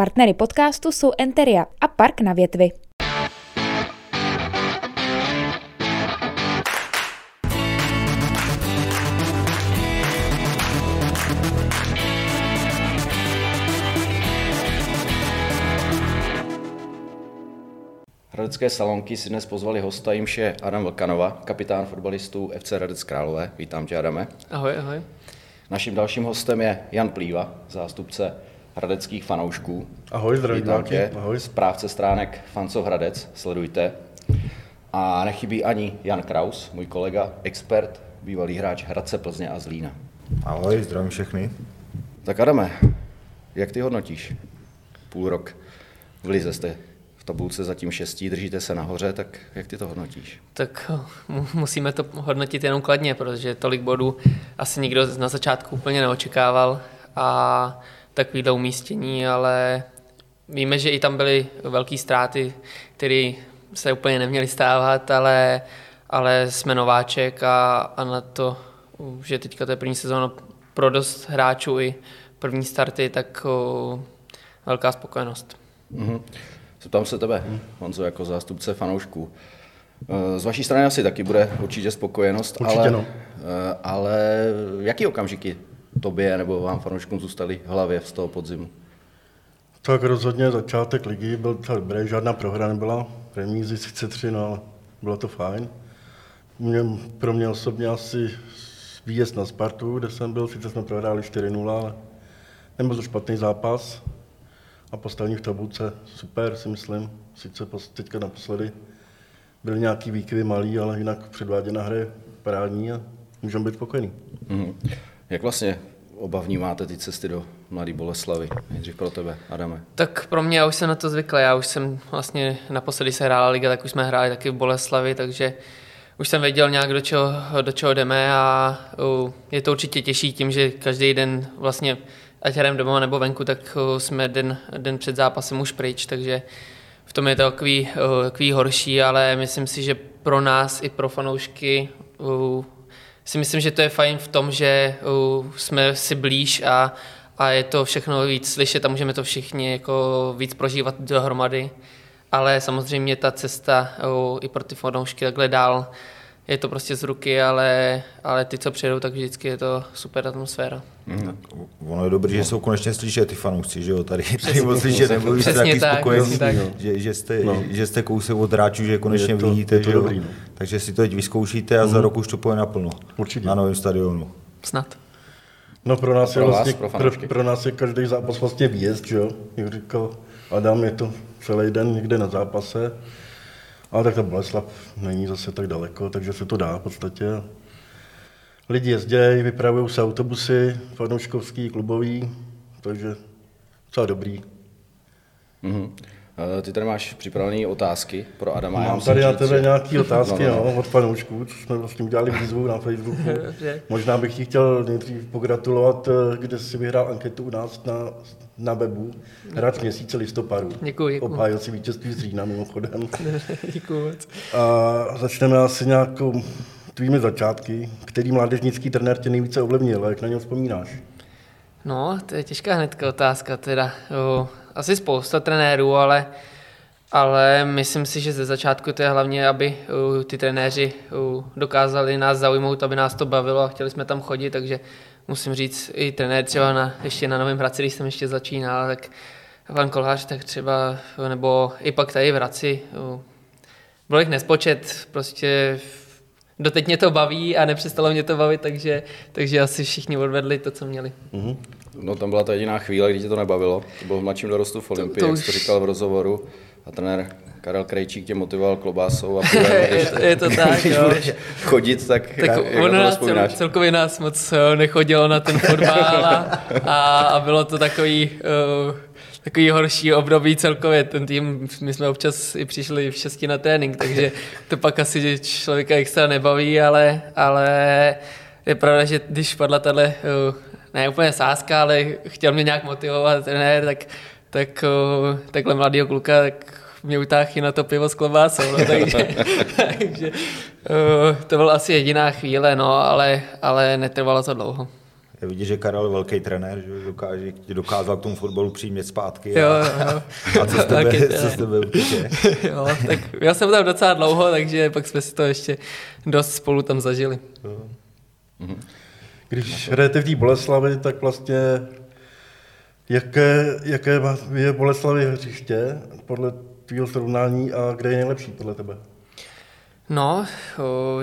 Partnery podcastu jsou Enteria a Park na větvi. Hradecké salonky si dnes pozvali hosta, jimž je Adam Vlkanova, kapitán fotbalistů FC Hradec Králové. Vítám tě, Adame. Ahoj, ahoj. Naším dalším hostem je Jan Plíva, zástupce hradeckých fanoušků. Ahoj, zdravím tě, Ahoj. správce stránek Fancov Hradec, sledujte. A nechybí ani Jan Kraus, můj kolega, expert, bývalý hráč Hradce Plzně a Zlína. Ahoj, zdravím všechny. Tak Adame, jak ty hodnotíš? Půl rok v Lize jste v tabulce zatím šestí, držíte se nahoře, tak jak ty to hodnotíš? Tak mu- musíme to hodnotit jenom kladně, protože tolik bodů asi nikdo na začátku úplně neočekával a takovýhle umístění, ale víme, že i tam byly velké ztráty, které se úplně neměly stávat, ale, ale jsme nováček a, a na to, že teďka to je první sezóna pro dost hráčů i první starty, tak o, velká spokojenost. Mhm. Zeptám se tebe, Honzo, jako zástupce fanoušků. Eh, Z vaší strany asi taky bude určitě spokojenost, Určitě ale, no. eh, ale jaký okamžiky tobě nebo vám fanouškům zůstaly v hlavě z toho podzimu? Tak rozhodně začátek ligy byl docela dobrý, žádná prohra nebyla, remízy sice tři, no ale bylo to fajn. Mě, pro mě osobně asi výjezd na Spartu, kde jsem byl, sice jsme prohráli 4-0, ale nebyl to špatný zápas. A postavení v tabulce super, si myslím. Sice teďka naposledy byly nějaký výkyvy malý, ale jinak předváděna hra je parádní a můžeme být spokojení. Mhm. Jak vlastně oba vnímáte ty cesty do Mladé Boleslavy? Nejdřív pro tebe, Adame. Tak pro mě, já už jsem na to zvyklý, já už jsem vlastně naposledy se hrála liga, tak už jsme hráli taky v Boleslavi, takže už jsem věděl nějak, do čeho, do čeho jdeme a je to určitě těžší tím, že každý den vlastně, ať hrajeme doma nebo venku, tak jsme den, den před zápasem už pryč, takže v tom je to takový, takový horší, ale myslím si, že pro nás i pro fanoušky si myslím, že to je fajn v tom, že jsme si blíž a, a je to všechno víc slyšet a můžeme to všichni jako víc prožívat dohromady. Ale samozřejmě ta cesta i pro ty fanoušky takhle dál je to prostě z ruky, ale, ale ty, co přijedou, tak vždycky je to super atmosféra. Mhm. Ono je dobré, že jsou konečně slyšet ty fanoušci, že jo, tady, tady moc slyšet, nebo jste taky tak, spokojení, tak. že, že, jste, No. že jste kousek od hráčů, že konečně Je to- vidíte, je to že jo? dobrý, no. takže si to teď vyzkoušíte a za rok už to půjde naplno. Určitě. Na novém stadionu. Snad. No pro nás, Pro je vás, vlastně, pro pro, fanoušky. pro nás je každý zápas vlastně výjezd, že jo? Jak říkal Adam, je to celý den někde na zápase. Ale tak ta Boleslav není zase tak daleko, takže se to dá v podstatě. Lidi jezdějí, vypravují se autobusy, fanouškovský, klubový, takže docela dobrý. Mhm. Eh, Ty tady máš připravené otázky pro Adama. Já Mám musím tady na tebe že- nějaké otázky No, no, no, od fanoušků, co jsme vlastně udělali výzvu na Facebooku. Možná bych ti chtěl nejdřív pogratulovat, eh, kde jsi vyhrál anketu u nás na, na webu. Hráč měsíce listopadu. Děkuji, děkuji. Obhájil si vítězství z Října mimochodem. Děkuji. A začneme asi nějakou tvými začátky. Který mládežnický trenér tě nejvíce ovlivnil a jak na něj vzpomínáš? No, to je těžká hnedka otázka teda. Jo, asi spousta trenérů, ale, ale myslím si, že ze začátku to je hlavně, aby uh, ty trenéři uh, dokázali nás zaujmout, aby nás to bavilo a chtěli jsme tam chodit, takže musím říct, i trenér třeba na, ještě na Novém Hradci, když jsem ještě začínal, tak pan Kolář, tak třeba, nebo i pak tady v Hradci, uh, byl jich nespočet, prostě doteď mě to baví a nepřestalo mě to bavit, takže, takže asi všichni odvedli to, co měli. Mhm. No tam byla ta jediná chvíle, kdy tě to nebavilo. To bylo v mladším dorostu v Olympii, to jak už- jsi to říkal v rozhovoru. A trenér Karel Krejčík tě motivoval klobásou a pivem, je, to- je to tak, když jo. budeš chodit, tak, Tak jak, jak to nás cel, celkově nás moc nechodilo na ten fotbal a, a, a bylo to takový, uh, takový horší období celkově. Ten tým, my jsme občas i přišli v šesti na trénink, takže to pak asi člověka extra nebaví, ale, ale je pravda, že když padla tahle, uh, ne úplně sázka, ale chtěl mě nějak motivovat trenér, tak, tak takhle mladýho kluka, tak mě utáhl i na to pivo s klobásou, no, takže, takže uh, to byla asi jediná chvíle, no, ale, ale netrvalo to dlouho. Je vidět, že Karel je velký trenér, že dokáže, dokázal k tomu fotbalu přijímat zpátky. Jo, A, jo, jo. a co z tebe, Taky, co z tebe určitě. jo, tak já jsem tam docela dlouho, takže pak jsme si to ještě dost spolu tam zažili. Když hrajete v té Boleslavi, tak vlastně jaké, jaké je Boleslavy hřiště podle tvého srovnání a kde je nejlepší podle tebe? No,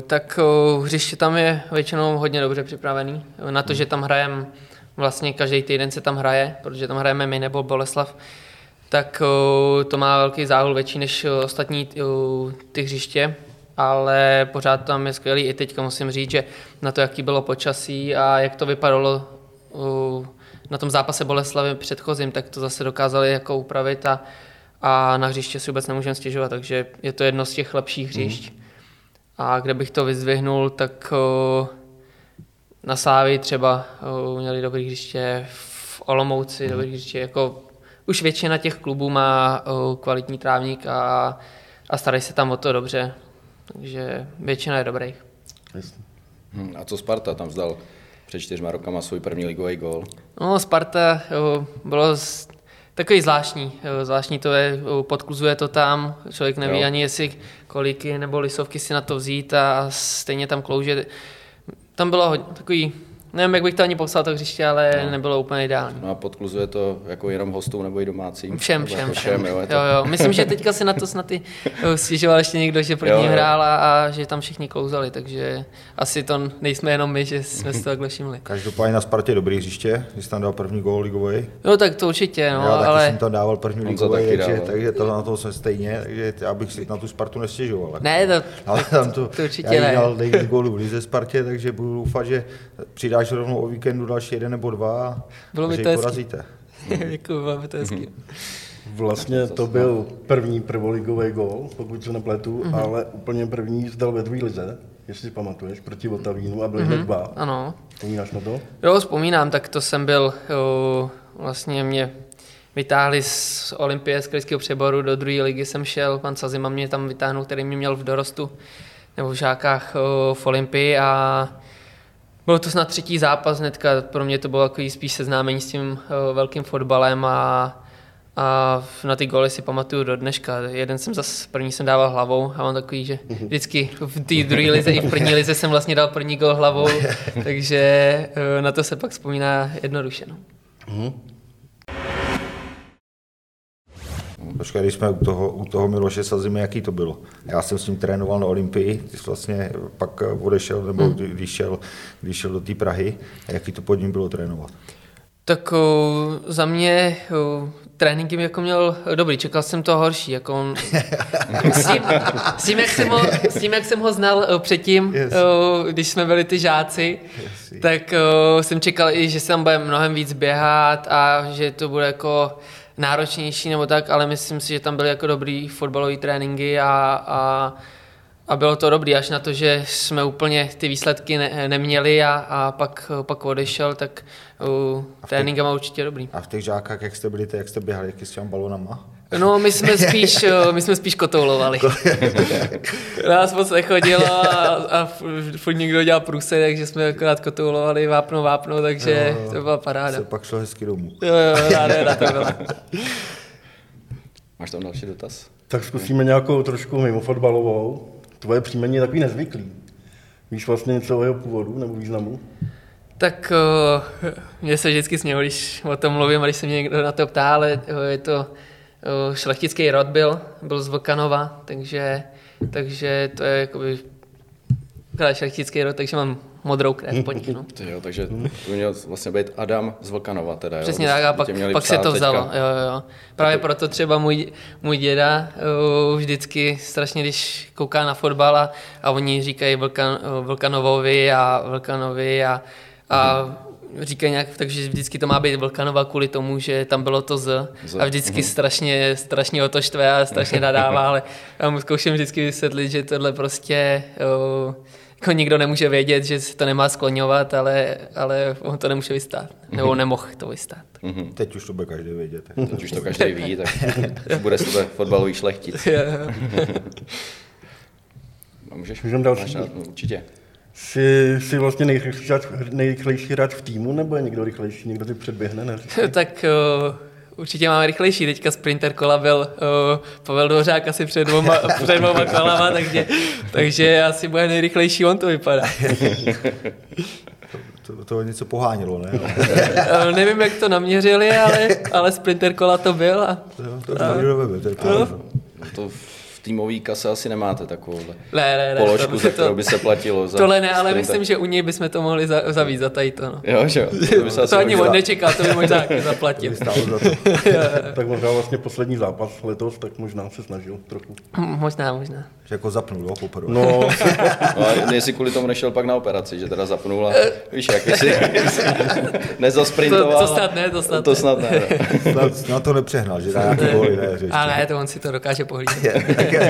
tak hřiště tam je většinou hodně dobře připravený. Na to, že tam hrajem, vlastně každý týden se tam hraje, protože tam hrajeme my nebo Boleslav, tak to má velký záhul větší než ostatní ty hřiště, ale pořád tam je skvělý. I teďka musím říct, že na to, jaký bylo počasí a jak to vypadalo na tom zápase Boleslavy předchozím, tak to zase dokázali jako upravit a, a na hřiště si vůbec nemůžeme stěžovat, takže je to jedno z těch lepších hřišť. A kde bych to vyzdvihnul, tak o, na Sávy třeba o, měli dobrý hřiště, v Olomouci dobrý hřiště, jako už většina těch klubů má o, kvalitní trávník a, a starají se tam o to dobře, takže většina je dobrých. Jasně. Hm, A co Sparta? Tam vzdal před čtyřma rokama svůj první ligový gól. No, Sparta jo, bylo z, takový zvláštní. Jo, zvláštní to je, jo, podkluzuje to tam, člověk neví Jo. ani jestli koliky nebo lisovky si na to vzít a stejně tam klouže. Tam bylo hodně, takový, nevím, jak bych to ani popsal to hřiště, ale no. nebylo úplně ideální. No a podkluzuje to jako jenom hostům nebo i domácím? Všem, Nebo všem, jako všem. jo, je to... Jo, jo. Myslím, že teďka se na to snad i jo, stěžoval ještě někdo, že pro Jo, ní jo. hrál a, a že tam všichni klouzali, takže asi to nejsme jenom my, že jsme si to takhle všimli. Každopádně na Spartě dobrý hřiště, když jsi tam dal první gól ligový. Jo, tak to určitě, no, já taky ale... jsem tam dával první On to ligový, takže, dával. takže to na to jsme stejně, takže já bych si na tu Spartu nestěžoval. Ne, to, Ale tam to, to určitě já jí ne. dal nejvíc gólů v Lize Spartě, takže budu doufat, že přidáš rovnou o víkendu další jeden nebo dva a Bylo by že to porazíte. Děkuji, bylo by to hezký. Vlastně to byl první prvoligový gól, pokud se nepletu, mm-hmm. ale úplně první zdal ve druhé lize, jestli si pamatuješ, proti Otavínu a byli hned dva. Ano. Vzpomínáš na to? Jo, vzpomínám, tak to jsem byl, jo, vlastně mě vytáhli z Olympie, z krajského přeboru, do druhé ligy jsem šel, pan Sazima mě tam vytáhnul, který mě měl v dorostu, nebo v žákách jo, v Olympii a byl to snad třetí zápas hnedka, pro mě to bylo takový spíš seznámení s tím jo, velkým fotbalem a, a na ty goly si pamatuju do dneška. Jeden jsem zase, první jsem dával hlavou a on takový, že vždycky v té druhé lize i v první lize jsem vlastně dal první gol hlavou, takže eh, na to se pak vzpomíná jednoduše. No. Počkej, když jsme u toho, u toho Miloše Sazimy, jaký to bylo? Já jsem s ním trénoval na Olympii, ty jsi vlastně pak odešel, nebo Hmm. když, šel, když šel do té Prahy, jaký to pod ním bylo trénovat? Tak o, za mě o, tréninky jako měl dobrý, čekal jsem to horší. Jako on, s, tím, s, tím, jak jsem ho, s tím, jak jsem ho znal o, předtím, Yes. o, když jsme byli ty žáci, Yes. tak o, jsem čekal i, že se tam bude mnohem víc běhat a že to bude jako náročnější nebo tak, ale myslím si, že tam byly jako dobrý fotbalové tréninky a, a, a bylo to dobrý, až na to, že jsme úplně ty výsledky ne, neměli a, a pak, pak odešel, tak uh, tréninka má určitě dobrý. A v těch žákách, jak jste byli, jak jste běhali, jak s těmi balonama? No, my jsme spíš, my jsme spíš kotoulovali. Nás moc nechodilo a, a furt- furt někdo dělal průse, takže jsme akorát kotoulovali vápno, vápno, takže Jo, to byla paráda. Se pak šlo hezky domů. Jo, jo, ráda, to byla. Máš tam další dotaz? Tak zkusíme nějakou trošku mimo fotbalovou. Tvoje příjmení je takový nezvyklý. Víš vlastně něco o jeho původu nebo významu? Tak uh, mě se vždycky smělo, když o tom mluvím když se mě někdo na to ptá, ale uh, je to uh, šlechtický rod byl, byl z Vlkanova, takže, takže to je jakoby šlechtický rod, takže mám modrou krev po nich, no. Ty jo, takže to měl vlastně být Adam z Vlkanova teda, jo? Přesně tak a pak, pak se to teďka. vzalo. Jo, jo, jo. Právě proto třeba můj, můj děda uh, vždycky strašně, když kouká na fotbal a, a oni říkají Vlkan, Vlkanovovi a Vlkanovi a, a Mhm. říkají nějak, takže vždycky to má být Vlkanova kvůli tomu, že tam bylo to Z, Z, a vždycky mhm. strašně, strašně o to štve a strašně nadává, ale já mu zkouším vždycky vysvětlit, že tohle prostě uh, jako nikdo nemůže vědět, že se to nemá skloňovat, ale, ale on to nemůže vystát, nebo Mhm. nemohl to vystát. Mhm. Teď už to bude každý vědět. Teď už to každý ví, tak už bude z tebe fotbalový šlechtic. Jo, jo. A můžeš? Můžem další? Máš? No, určitě. Jsi, jsi vlastně nejrychlejší hráč, nejrychlejší hráč v týmu, nebo je někdo rychlejší, někdo ty předběhne, ne? tak uh, určitě máme rychlejší. Teďka sprinter kola byl uh, Pavel Dvořák asi před dvoma, před dvoma kolama, takže, takže asi bude nejrychlejší, on to vypadá. To, to něco pohánilo, ne? uh, nevím, jak to naměřili, ale, ale sprinter kola to byl. A, to, to, to, to, to, to, to týmový kase asi nemáte takovou ne, ne, ne, položku, to, za kterou by se platilo. Za tohle ne, ale sprinter. myslím, že u něj bychom to mohli za, zavít za tady to. No. Jo, že jo. To, by se to ani on nečekal, to by možná zaplatil. za to. tak možná vlastně poslední zápas letos, tak možná se snažil trochu. Možná, možná. Že jako zapnul, jo, poprvé. No. no jestli kvůli tomu nešel pak na operaci, že teda zapnul a víš, jak jsi nezasprintoval. To, to snad ne, to snad To snad ne. ne. Snad, na to nepřehnal, že dá nějaký góly, ne? A ne, to on si to dokáže pohlídat.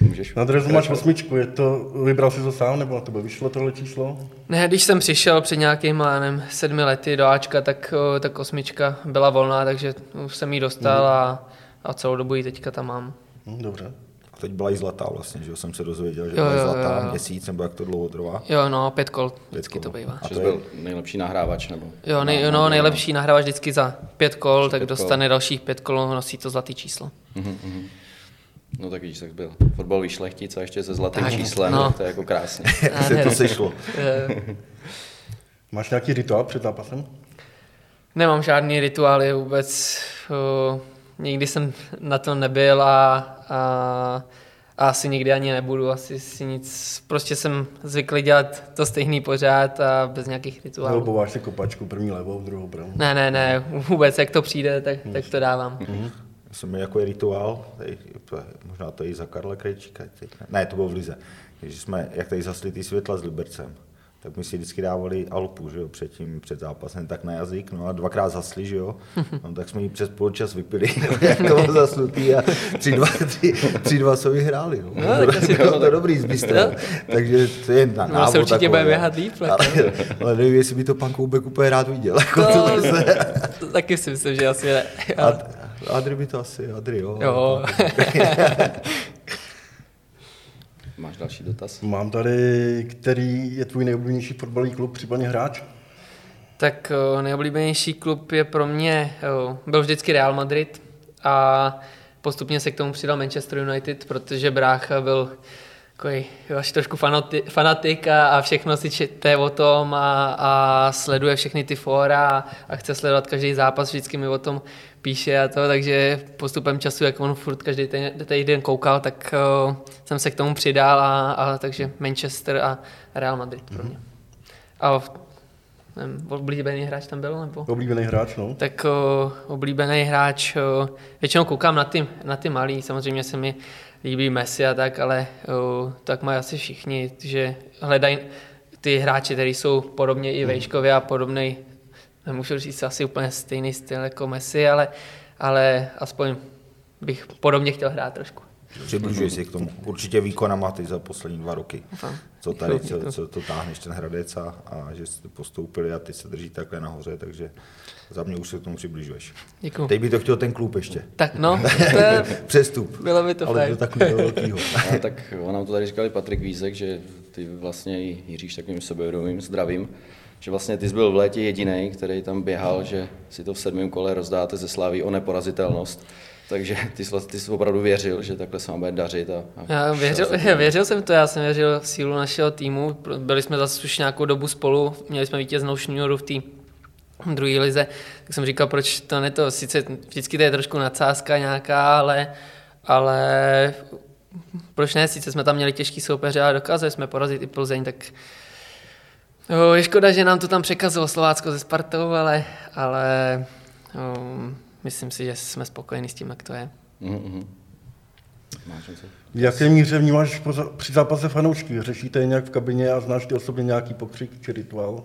Můžeš na drezu máš osmičku, je to, vybral jsi to sám, nebo na tebe vyšlo tohle číslo? Ne, když jsem přišel před nějakým mánem sedmi lety do Ačka, tak, tak osmička byla volná, takže už jsem ji dostal mm. a, a celou dobu ji teďka tam mám. Mm, dobře. Teď byla i zlatá vlastně, že jsem se dozvěděl, že jo, byla jo, zlatá jo, jo. měsíc, nebo jak to dlouho trvá. Jo, no, pět kol, vždycky pět kol. to bývá. A to byl nejlepší nahrávač, nebo? Jo, nej, no, nejlepší nahrávač vždycky za pět kol, tak pět dostane kol. dalších pět kol, nosí to zlatý číslo. Mm-hmm. No tak víš, tak byl fotbalový šlechtic a ještě se zlatým tak, číslem, no. to je jako krásně. se to sešlo. Máš nějaký rituál před zápasem? Nemám žádný rituály vůbec. Nikdy jsem na to nebyl a, a, a asi nikdy ani nebudu. Asi si nic. Prostě jsem zvyklý dělat to stejný pořád a bez nějakých rituálů. Nebo si kopačku, první levou, druhou pravou. Ne, ne, ne. Vůbec, jak to přijde, tak, tak to dávám. Mm-hmm. Jsem jako je rituál, tady, možná to i za Karla Krejčíka, teď, ne, to bylo v Lize, když jsme, jak tady zasli ty světla s Libercem, tak my si vždycky dávali Alpu, že jo, před tím, před zápasem, tak na jazyk, no a dvakrát zasli, že jo, no, tak jsme ji přes poločas vypili, jak to bylo zaslutý a tři dva, tři, tři dva jsou vyhráli, no. no tak asi to, to dobrý z no. takže to je na návod. No, se určitě bude běhat líp, ale, ale nevím, jestli by to pan Koubek úplně rád viděl. Jako no, to, to, taky si myslím, že asi ne. A, Adri by to asi, Adri, jo. Jo. Máš další dotaz? Mám tady, který je tvůj nejoblíbenější fotbalový klub, případně hráč? Tak nejoblíbenější klub je pro mě, byl vždycky Real Madrid a postupně se k tomu přidal Manchester United, protože brácha byl takový až trošku fanatik a, a všechno si čte o tom a, a sleduje všechny ty fóra a, a chce sledovat každý zápas, vždycky mi o tom píše a to, takže postupem času, jak on furt každý ten, den koukal, tak uh, jsem se k tomu přidal a, a takže Manchester a Real Madrid pro mě. A nevím, oblíbený hráč tam byl? Nebo? Oblíbený hráč, no. Tak uh, oblíbený hráč, uh, většinou koukám na ty, na ty malý, samozřejmě se mi líbí Messi a tak, ale uh, tak mají asi všichni, že hledají ty hráči, kteří jsou podobně i vejškově a podobný nemůžu říct asi úplně stejný styl jako Messi, ale, ale aspoň bych podobně chtěl hrát trošku. Přibližuji si k tomu. Určitě výkonama ty za poslední dva roky. Co tady, co, co to táhneš ten Hradec a, a že jste postoupili a ty se drží takhle nahoře, takže za mě už se k tomu přibližuješ. Děkuju. Teď by to chtěl ten klub ještě. Tak no, to je... Přestup. Bylo by to Ale fajn. do takového velkého. no, tak on nám to tady říkali Patrik Vízek, že ty vlastně Jiříš takovým sebevědomým, zdravím, že vlastně ty jsi byl v létě jediný, který tam běhal, že si to v sedmém kole rozdáte ze Sláví o neporazitelnost. Takže ty jsi, ty jsi opravdu věřil, že takhle se vám bude dařit. A, a já věřil, já věřil jsem to, já jsem věřil v sílu našeho týmu. Byli jsme zase už nějakou dobu spolu, měli jsme vítěznou šňůru v té druhé lize, tak jsem říkal, proč to ne to, sice vždycky to je trošku nadsázka nějaká, ale, ale proč ne, sice jsme tam měli těžký soupeře a dokázali jsme porazit i Plzeň, tak Je škoda, že nám to tam překazilo Slovácko ze Spartou, ale, ale um, myslím si, že jsme spokojeni s tím, jak to je. Mm-hmm. V jaké míře vnímáš při zápase fanoušky? Řešíte je nějak v kabině a znáš ty osobně nějaký pokřik či rituál,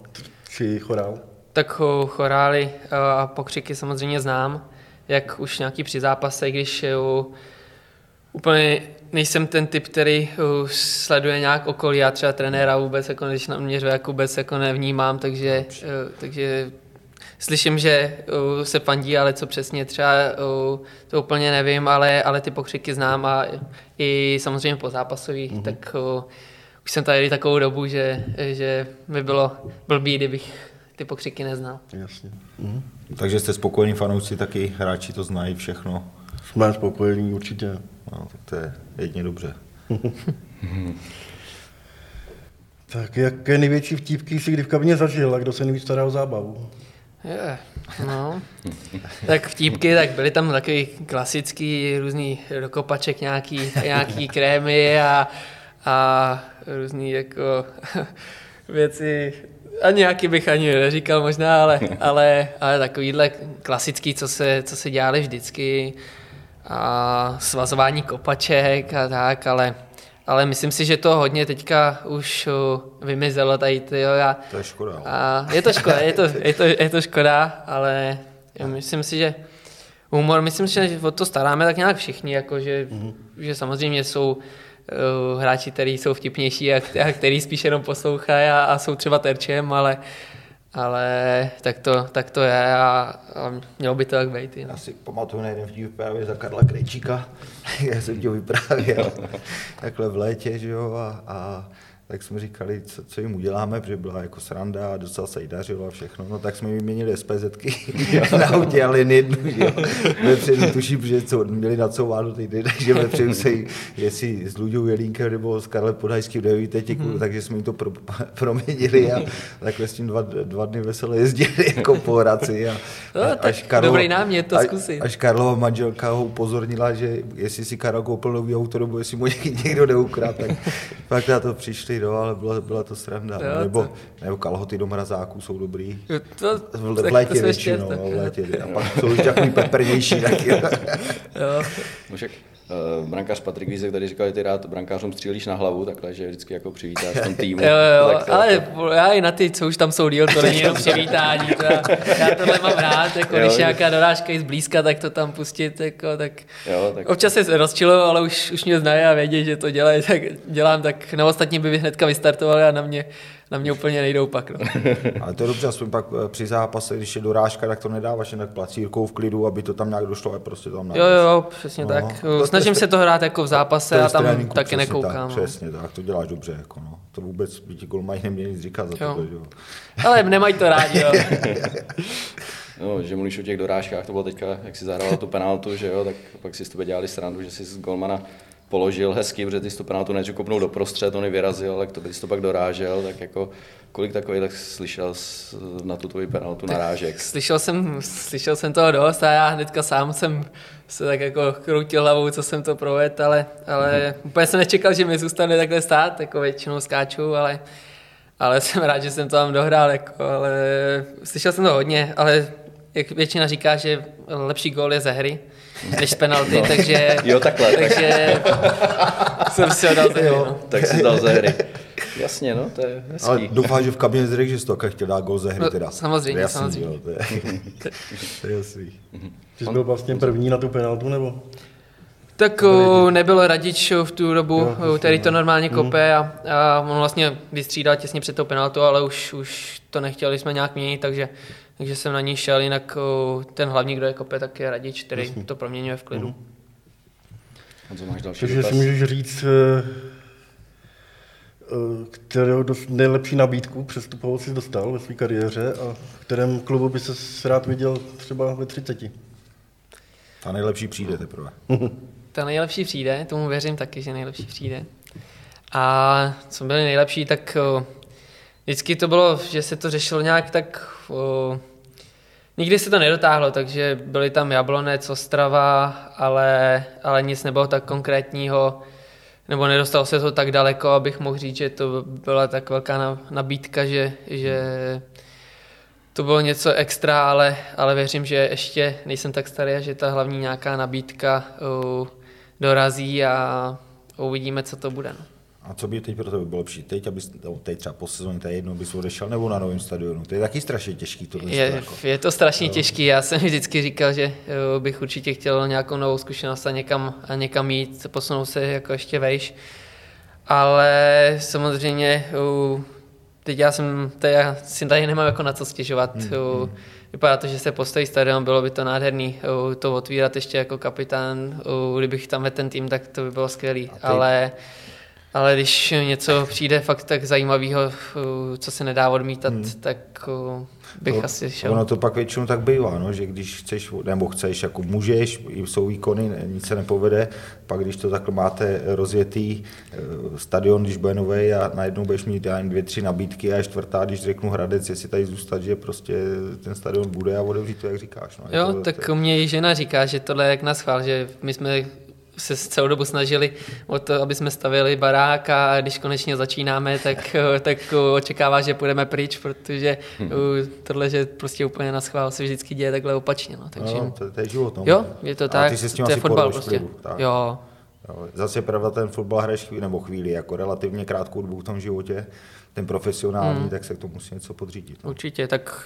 či chorál? Tak chorály a pokřiky samozřejmě znám, jak už nějaký při zápase, když úplně nejsem ten typ, který uh, sleduje nějak okolí, já třeba trenéra vůbec, jako když naměřuje, jak vůbec jako nevnímám, takže, uh, takže slyším, že uh, se fandí, ale co přesně třeba uh, to úplně nevím, ale, ale ty pokřiky znám a i samozřejmě po zápasových, mm-hmm. tak uh, už jsem tady takovou dobu, že, že by bylo blbý, kdybych ty pokřiky neznal. Jasně. Mhm. Takže jste spokojení fanoušci, taky hráči to znají všechno. Jsme spokojení určitě. No, tak to je jedině dobře. tak jaké největší vtípky jsi kdy v kabině zažil a kdo se nejvíc stará o zábavu? Je, no. tak vtípky, tak byly tam takový klasický různý dokopaček, nějaký, nějaký krémy a, a různý jako věci, a nějaký bych ani neříkal možná, ale, ale, ale takovýhle klasický, co se, co se dělali vždycky a svazování kopaček a tak, ale, ale myslím si, že to hodně teďka už vymizelo tady. Tyjo, a, to je škoda. A je to škoda, je to, je to, je to škoda, ale myslím si, že humor, myslím si, že o to staráme tak nějak všichni, jako že, mm-hmm. že samozřejmě jsou uh, hráči, kteří jsou vtipnější a, a který spíš jenom poslouchají a, a jsou třeba terčem, ale, ale tak to, tak to je a, a mělo by to tak být. Já si pamatuju na jeden vtip právě za Karla Krejčíka, já jsem ti vyprávěl takhle v létě, že jo, a, a tak jsme říkali, co, co jim uděláme, protože byla jako sranda a docela se jí dařilo a všechno. No tak jsme jim vyměnili SPZky na autě, ale jen jednu, že jo. Vepředu tuším, že co, měli nacouváno týden, takže vepředu se jí, jestli s Luďou Jelínkem nebo s Karlem Podhajským nevíte, hmm. takže jsme jim to pro, proměnili a takhle s tím dva, dva dny veselé jezdili jako po Hradci. A, no, a, až Karlo, dobrý námět to zkusit. Až Karlova manželka ho upozornila, že jestli si Karel koupil nový auto, nebo jestli mu někdo neukrát, tak pak na to přišli kalhoty, no, ale byla, byla to sranda. Jo, nebo, to... nebo kalhoty do mrazáků jsou dobrý. To, v, v létě většinou, no, v létě. A pak jsou už takový peprnější taky. jo. Můžek, brankář Patrik Vízek tady říkal, že ty rád brankářům střílíš na hlavu, takhle, že vždycky jako přivítáš v tom týmu. jo, jo, to, ale jako... já i na ty, co už tam jsou díl, to není jenom přivítání. To já, já tohle mám rád, jako jo, když nějaká dorážka je zblízka, tak to tam pustit, jako, tak, jo, tak... občas se rozčiluju, ale už, už mě znají a vědí, že to dělají, tak dělám, tak na ostatní by hnedka vystartovali a na mě na mě úplně nejdou pak. No. Ale to je dobře, aspoň pak eh, při zápase, když je dorážka, tak to nedáváš jen tak placírkou v klidu, aby to tam nějak došlo a prostě tam Jo, jo, přesně no. tak. To Snažím to se to hrát jako v zápase a tam taky nekoukám. Tak, no. Přesně tak, to děláš dobře. Jako no. To vůbec by ti golmají neměli nic říkat za to. Jo. Ale nemají to rádi, jo. No, že mluvíš o těch dorážkách, to bylo teďka, jak si zahrál tu penaltu, že jo, tak pak si s tebe dělali srandu, že si z golmana položil hezky, protože ty to penaltu než kopnul do prostřed, on vyrazil, ale to by to pak dorážel, tak jako kolik takový tak slyšel na tu tvoji penaltu narážek? Slyšel jsem, slyšel jsem toho dost a já hnedka sám jsem se tak jako kroutil hlavou, co jsem to provedl, ale, ale mm-hmm. úplně jsem nečekal, že mi zůstane takhle stát, jako většinou skáču, ale, ale jsem rád, že jsem to tam dohrál, jako, ale slyšel jsem to hodně, ale jak většina říká, že lepší gól je ze hry, než z penalty, no. takže... Jo, takhle. Takže tak. jsem si ho dal ze hry. No. Tak si dal ze hry. Jasně, no, to je hezký. Ale doufám, že v kabině zřejmě, že jsi to chtěl dát gol ze hry no, teda. Samozřejmě, jasný, samozřejmě. Jo, to, je, to je jasný. Ty jsi byl vlastně první na tu penaltu, nebo? Tak o, nebyl Radič v tu dobu, jo, který to normálně mhm. kope a, a on vlastně vystřídal těsně před tou penaltou, ale už, už to nechtěli jsme nějak měnit, takže takže jsem na ní šel, jinak ten hlavní, kdo je kope, tak je Radič, který Jasně. to proměňuje v klidu. Uh-huh. A co máš další Takže si můžeš říct, eh, eh, kterou dost nejlepší nabídku přestupovou jsi dostal ve své kariéře a v kterém klubu by se rád viděl třeba ve 30? Ta nejlepší přijde teprve. Ta nejlepší přijde, tomu věřím taky, že nejlepší přijde. A co byly nejlepší, tak vždycky to bylo, že se to řešilo nějak tak... O, nikdy se to nedotáhlo, takže byly tam Jablonec, Ostrava, ale, ale nic nebylo tak konkrétního, nebo nedostalo se to tak daleko, abych mohl říct, že to byla tak velká nabídka, že, že to bylo něco extra, ale, ale věřím, že ještě nejsem tak starý a že ta hlavní nějaká nabídka uh, dorazí a uvidíme, co to bude. No. A co by teď pro tebe bylo lepší? Teď, abys, teď třeba po sezóně, to je jedno, bys odešel, nebo na novém stadionu? To je taky strašně těžký. To je, jako. je to strašně těžký. Já jsem vždycky říkal, že jo, bych určitě chtěl nějakou novou zkušenost a někam, a někam jít, posunout se jako ještě vejš. Ale samozřejmě teď já jsem, tady, já si tady nemám jako na co stěžovat. Hmm, hmm. vypadá to, že se postaví stadion, bylo by to nádherný to otvírat ještě jako kapitán, kdybych tam vedl ten tým, tak to by bylo skvělý, ale ale když něco přijde fakt tak zajímavého, co se nedá odmítat, hmm. tak bych to, asi šel. Ono to pak většinou tak bývá, no, že když chceš, nebo chceš, jako můžeš, jsou výkony, nic se nepovede, pak když to takhle máte rozjetý eh, stadion, když bude nový a najednou budeš mít jen dvě, tři nabídky a čtvrtá, když řeknu Hradec, jestli tady zůstat, že prostě ten stadion bude a otevřít to, jak říkáš. No. Jo, to, tak to... mě žena říká, že tohle je jak na schvál, že my jsme se celou dobu snažili o to, aby jsme stavili barák a když konečně začínáme, tak, tak očekává, že půjdeme pryč, protože hmm. tohle, že prostě úplně na schvál se vždycky děje takhle opačně. No, takže... no, to, to, je život. No. Jo, je to tak, ty si s tím to je fotbal prostě. tak. Jo. Zase pravda, ten fotbal hraješ chvíli, nebo chvíli, jako relativně krátkou dobu v tom životě, ten profesionální, hmm. tak se k tomu musí něco podřídit. No. Určitě, tak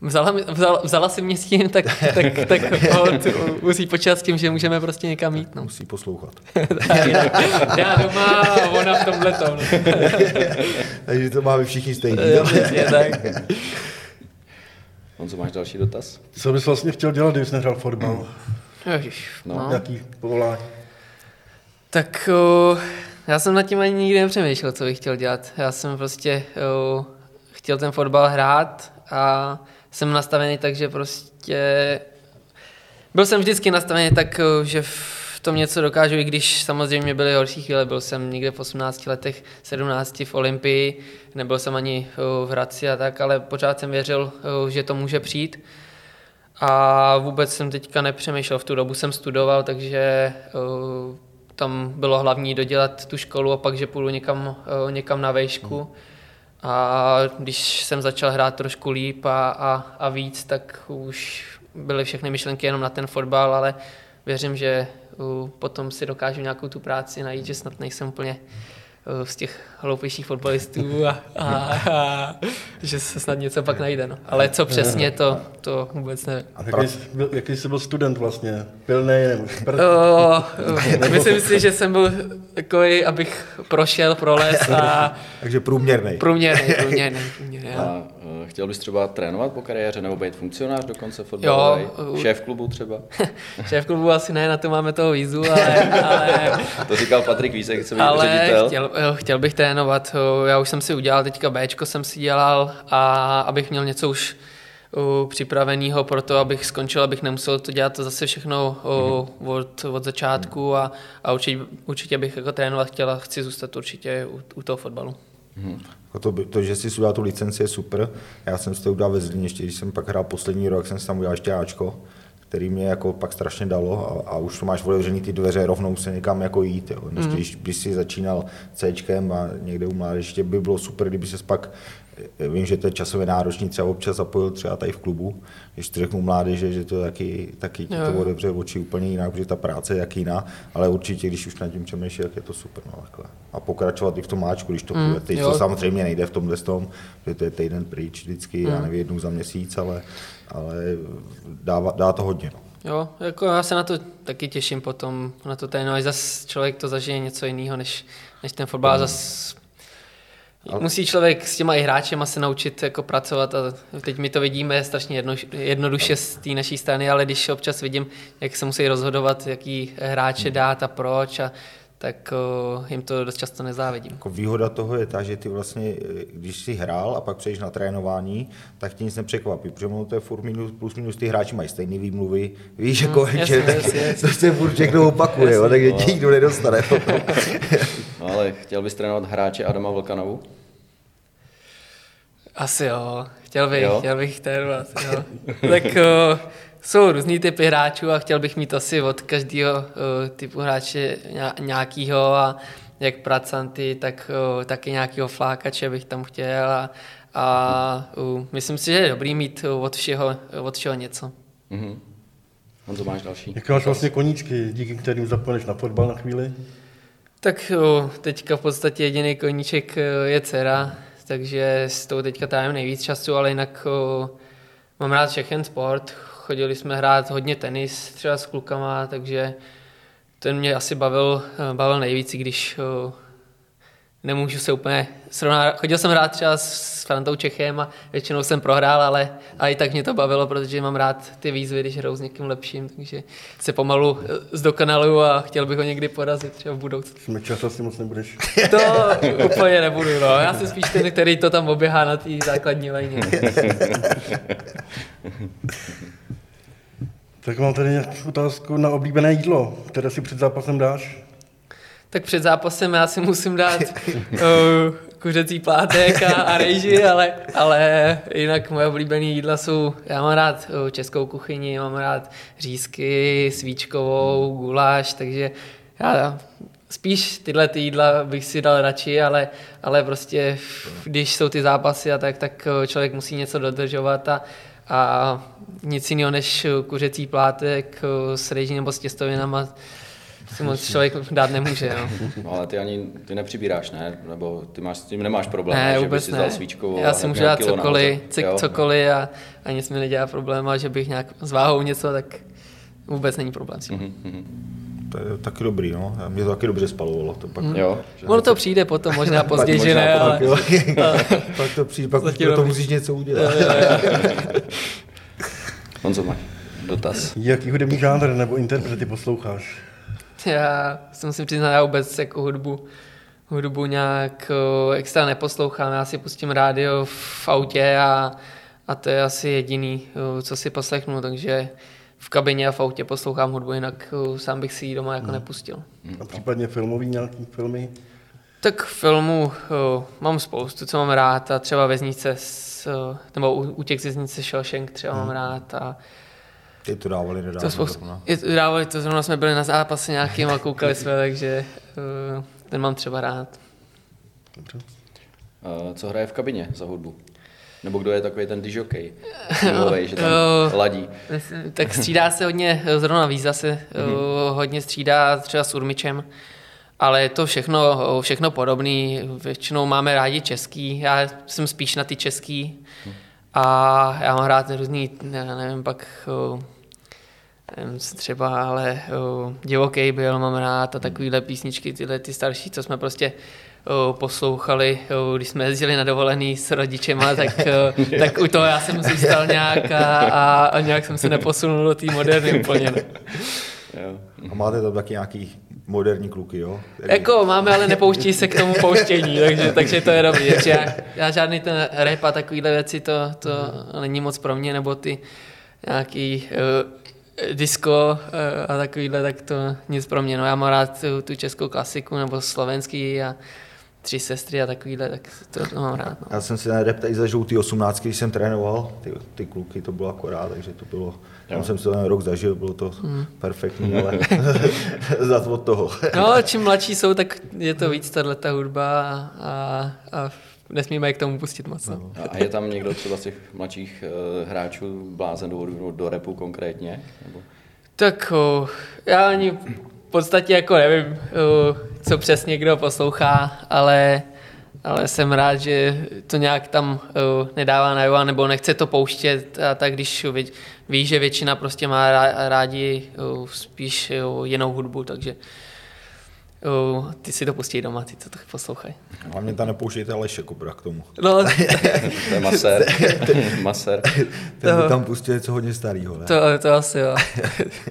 Vzala, vzala, vzala si mě s tím, tak, tak, tak od, musí počítat s tím, že můžeme prostě někam jít. No. Musí poslouchat. já doma a ona v tomhle tom. Takže to máme všichni stejný. Je, tak. Honzo, máš další dotaz? Co bys vlastně chtěl dělat, kdybys nehrál fotbal? Ježiš, no. no. Jaký povolání? Tak o, já jsem nad tím ani nikdy nepřemýšlel, co bych chtěl dělat. Já jsem prostě o, chtěl ten fotbal hrát a jsem nastavený tak, že prostě byl jsem vždycky nastavený tak, že v tom něco dokážu, i když samozřejmě byly horší chvíle. Byl jsem někde v 18 letech, 17 v Olympii, nebyl jsem ani v Hradci a tak, ale pořád jsem věřil, že to může přijít. A vůbec jsem teďka nepřemýšlel, v tu dobu jsem studoval, takže tam bylo hlavní dodělat tu školu a pak, že půjdu někam, někam na vejšku. Hmm a když jsem začal hrát trošku líp a, a, a víc, tak už byly všechny myšlenky jenom na ten fotbal, ale věřím, že potom si dokážu nějakou tu práci najít, že snad nejsem úplně Eh, z těch hloupějších fotbalistů a, a, a že se snad něco pak najde. No. Ale co přesně, to, to vůbec nevím. A jaký, jsi byl, jaký jsi byl student vlastně? Pilný nebo šprt? Uh, myslím si, že jsem byl takový, abych prošel, proles a... Takže průměrný. Průměrný, průměrný. průměrný a uh, chtěl bys třeba trénovat po kariéře nebo být funkcionář dokonce fotbalový? Šéf klubu třeba? šéf klubu asi ne, na to máme toho vízu, ale... ale to říkal Patrik Vísek, co ale ředitel. Chtěl, chtěl bych trénovat. Já už jsem si udělal teďka Bčko jsem si dělal a abych měl něco už připraveného pro to, abych skončil, abych nemusel to dělat zase všechno mm-hmm. od, od začátku a, a určitě, určitě bych jako trénovat chtěl a chci zůstat určitě u, u toho fotbalu. Mm-hmm. To, to, že jsi udělal tu licenci je super. Já jsem si to udělal ve Zlíně, ještě když jsem pak hrál poslední rok, jsem si tam udělal ještě Ačko který mě jako pak strašně dalo a, a už máš otevřený ty dveře, rovnou se někam jako jít. Jo. mm. když, když jsi začínal C a někde u mládeže, by bylo super, kdyby se pak vím, že to je časově náročný, třeba občas zapojil třeba tady v klubu, když to řeknu mládeže, že to taky, taky ti to otevře oči úplně jinak, protože ta práce je jak jiná, ale určitě, když už nad tím přemýšlí, tak je to super. No, takhle. A pokračovat i v tom máčku, když to mm, půjde. Teď to samozřejmě nejde v tomhle tom, že to je týden pryč vždycky, mm. já nevím, jednou za měsíc, ale, ale dá, dá to hodně. No. Jo, jako já se na to taky těším potom, na to trénu, až zase člověk to zažije něco jiného, než, než ten fotbal. Mm. Ale... Musí člověk s těma i hráčema se naučit jako pracovat a teď my to vidíme strašně jedno, jednoduše z té naší strany, ale když občas vidím, jak se musí rozhodovat, jaký hráče dát a proč a tak uh, jim to dost často nezávidím. Jako výhoda toho je ta, že ty vlastně, eh, když jsi hrál a pak přejdeš na trénování, tak ti nic nepřekvapí, protože to je furt minus, plus minus ty hráči mají stejné výmluvy, víš, jako mm, jasně, že, jasně, jasně. to se furt všechno opakuje, jasně, takže ti nikdo nedostane. no ale chtěl bys trénovat hráče Adama Vlkanovu? Asi jo, chtěl bych, jo? chtěl bych trénovat, jo. tak uh, jsou různý typy hráčů a chtěl bych mít asi od každého uh, typu hráče nějakýho a jak pracanty, tak uh, taky nějakého flákače bych tam chtěl a, a uh, myslím si, že je dobrý mít od všeho, od všeho něco. Mm-hmm. Honzo, máš další? Jaké máš vlastně koníčky, díky kterým zapojeneš na fotbal na chvíli? Tak uh, teďka v podstatě jediný koníček uh, je dcera, takže s tou teďka trávím nejvíc času, ale jinak uh, mám rád všechen sport, chodili jsme hrát hodně tenis třeba s klukama, takže ten mě asi bavil, bavil nejvíc, když nemůžu se úplně srovnat. Chodil jsem rád třeba s Frantou Čechem a většinou jsem prohrál, ale, ale i tak mě to bavilo, protože mám rád ty výzvy, když hraju s někým lepším, takže se pomalu zdokonaluju a chtěl bych ho někdy porazit třeba v budoucnu. Jsme často si moc nebudeš. To úplně nebudu, no. Já jsem spíš ten, který to tam oběhá na té základní lajně. tak mám tady otázku na oblíbené jídlo, které si před zápasem dáš. Tak před zápasem já si musím dát uh, kuřecí plátek a, a rejži, ale, ale jinak moje oblíbené jídla jsou, já mám rád uh, českou kuchyni, mám rád řízky, svíčkovou, guláš, takže já spíš tyhle ty jídla bych si dal radši, ale, ale prostě když jsou ty zápasy a tak, tak uh, člověk musí něco dodržovat a, a nic jiného než kuřecí plátek uh, s rejží nebo s těstovinama si moc člověk dát nemůže. No. no ale ty ani ty nepřibíráš, ne? Nebo ty máš, s tím nemáš problém, ne, že vůbec si ne. svíčkovou Já si můžu dát cokoliv, cokoliv a, a nic mi nedělá problém, a že bych nějak s váhou něco, tak vůbec není problém. Mm-hmm. To je taky dobrý, no. Mě to taky dobře spalovalo. To pak... Mm. Jo, ono to přijde potom, možná později, že ne, ale... pak to přijde, pak pro to musíš něco udělat. Honzo, máš dotaz? Jaký hudební žánr nebo interprety posloucháš? Já si musím přiznat, já vůbec jako hudbu, hudbu nějak extra neposlouchám. Já si pustím rádio v autě a, a to je asi jediný, co si poslechnu, takže v kabině a v autě poslouchám hudbu, jinak sám bych si ji doma jako hmm. nepustil. A případně filmový nějaký filmy? Tak filmů mám spoustu, co mám rád a třeba Věznice, s, nebo Útěk z věznice Shawshank třeba hmm. mám rád a ty to dávali nedávno. To spoustu, je, dávali to, zrovna jsme byli na zápase nějakým a koukali jsme, takže uh, ten mám třeba rád. Dobře. Uh, co hraje v kabině za hudbu? Nebo kdo je takový ten dižokej, že tam ladí? Tak střídá se hodně, zrovna Víza se uh, hodně střídá třeba s Urmičem, ale je to všechno, všechno podobný. Většinou máme rádi český, já jsem spíš na ty český. Hmm. A já mám rád různý, já nevím, pak nevím, třeba, ale uh, divoký byl, mám rád a takovýhle písničky, tyhle ty starší, co jsme prostě poslouchali, uh, když jsme jezdili na dovolený s rodičema, tak, uh, tak u toho já jsem si stal nějak a, a, a nějak jsem se neposunul do té moderny úplně. Ne. A máte tam taky nějaký moderní kluky, jo? Který... Jako máme, ale nepouští se k tomu pouštění, takže, takže to je dobrý. Takže já, já žádný ten rap a takovýhle věci, to, to není moc pro mě, nebo ty nějaký uh, disco uh, a takovýhle, tak to nic pro mě. No já mám rád tu, tu českou klasiku nebo slovenský a tři sestry a takovýhle, tak to, to mám rád. No. Já jsem si na rap tady zažil ty 18, když jsem trénoval, ty, ty kluky, to bylo akorát, takže to bylo, tam jsem si to ten rok zažil, bylo to mm. perfektní, ale za od toho. no, čím mladší jsou, tak je to víc tato hudba a, a, nesmíme je k tomu pustit moc. No. A je tam někdo třeba z těch mladších uh, hráčů blázen do, do, do repu konkrétně? Nebo? Tak uh, já ani v podstatě jako nevím, uh, co přesně kdo poslouchá, ale, ale jsem rád, že to nějak tam uh, nedává najevo, nebo nechce to pouštět a tak, když ví, že většina prostě má rádi uh, spíš jinou hudbu, takže Uh, ty si to pustí doma, ty to tak poslouchaj. Hlavně tam nepouštějte Aleše Kubra k tomu. No. to je maser. maser. Ten to, tam pustí něco hodně starýho, ne? To, to asi jo.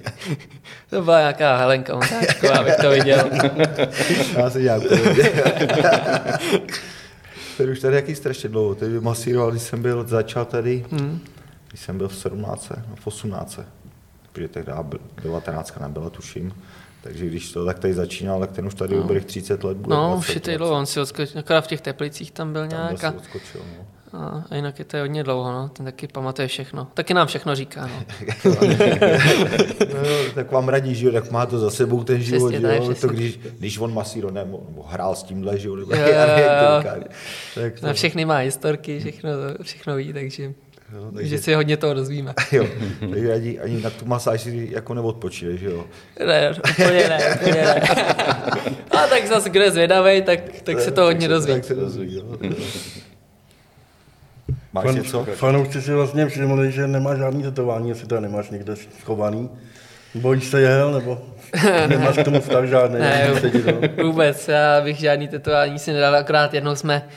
to byla nějaká Helenka Montáčková, abych to viděl. Já se dělám Ten už tady jaký strašně dlouho. Teď masíroval, když jsem byl, začal tady, hmm. když jsem byl v 17, no v 18. Protože tehdy 19 nebyla, tuším. Takže když to tak tady začínal, tak ten už tady no. dobrých 30 let bude. No, už je dlouho, on si odskočil, akorát v těch teplicích tam byl tam nějak. A, odskočil, no. a, a, jinak je to hodně dlouho, no. ten taky pamatuje všechno. Taky nám všechno říká. No. no, tak vám radí, že jo, tak má to za sebou ten život, přesně, jo, to když, když on masíro nebo, nebo hrál s tímhle, že jo, nebo jo, jo, jo. tak to... Na všechny má historky, všechno, všechno ví, takže Jo, takže... Že si hodně toho dozvíme. jo, takže ani, ani na tu masáž si jako neodpočíne, že jo? Ne, úplně ne, úplně ne. A tak zase, kdo je zvědavý, tak, tak se to hodně dozví. Tak se dozví, jo. Máš Fan, něco? Fanoušci si vlastně všimli, že nemá žádný tetování, jestli to nemáš někde schovaný. Bojíš se jel, nebo nemáš k tomu vztah žádný? Ne, no. vůbec, já bych žádný tetování si nedal, akorát jednou jsme,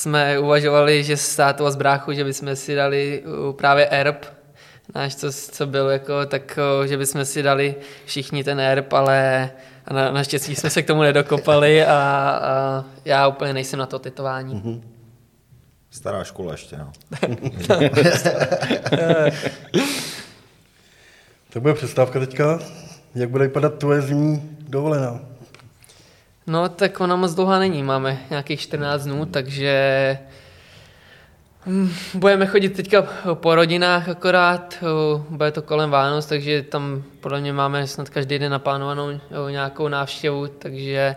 jsme uvažovali, že s tátou a s bráchou, že bychom si dali uh, právě erb, náš, co, co byl, jako, tak uh, že bychom si dali všichni ten erb, ale a na, naštěstí jsme se k tomu nedokopali a, a já úplně nejsem na to tetování. Mm-hmm. Stará škola ještě, no. tak bude přestávka teďka. Jak bude vypadat tvoje zimní dovolená? No, tak ona moc dlouhá není. Máme nějakých 14 dnů, takže hm, budeme chodit teďka po rodinách akorát. Bude to kolem Vánoc, takže tam podle mě máme snad každý den naplánovanou nějakou návštěvu, takže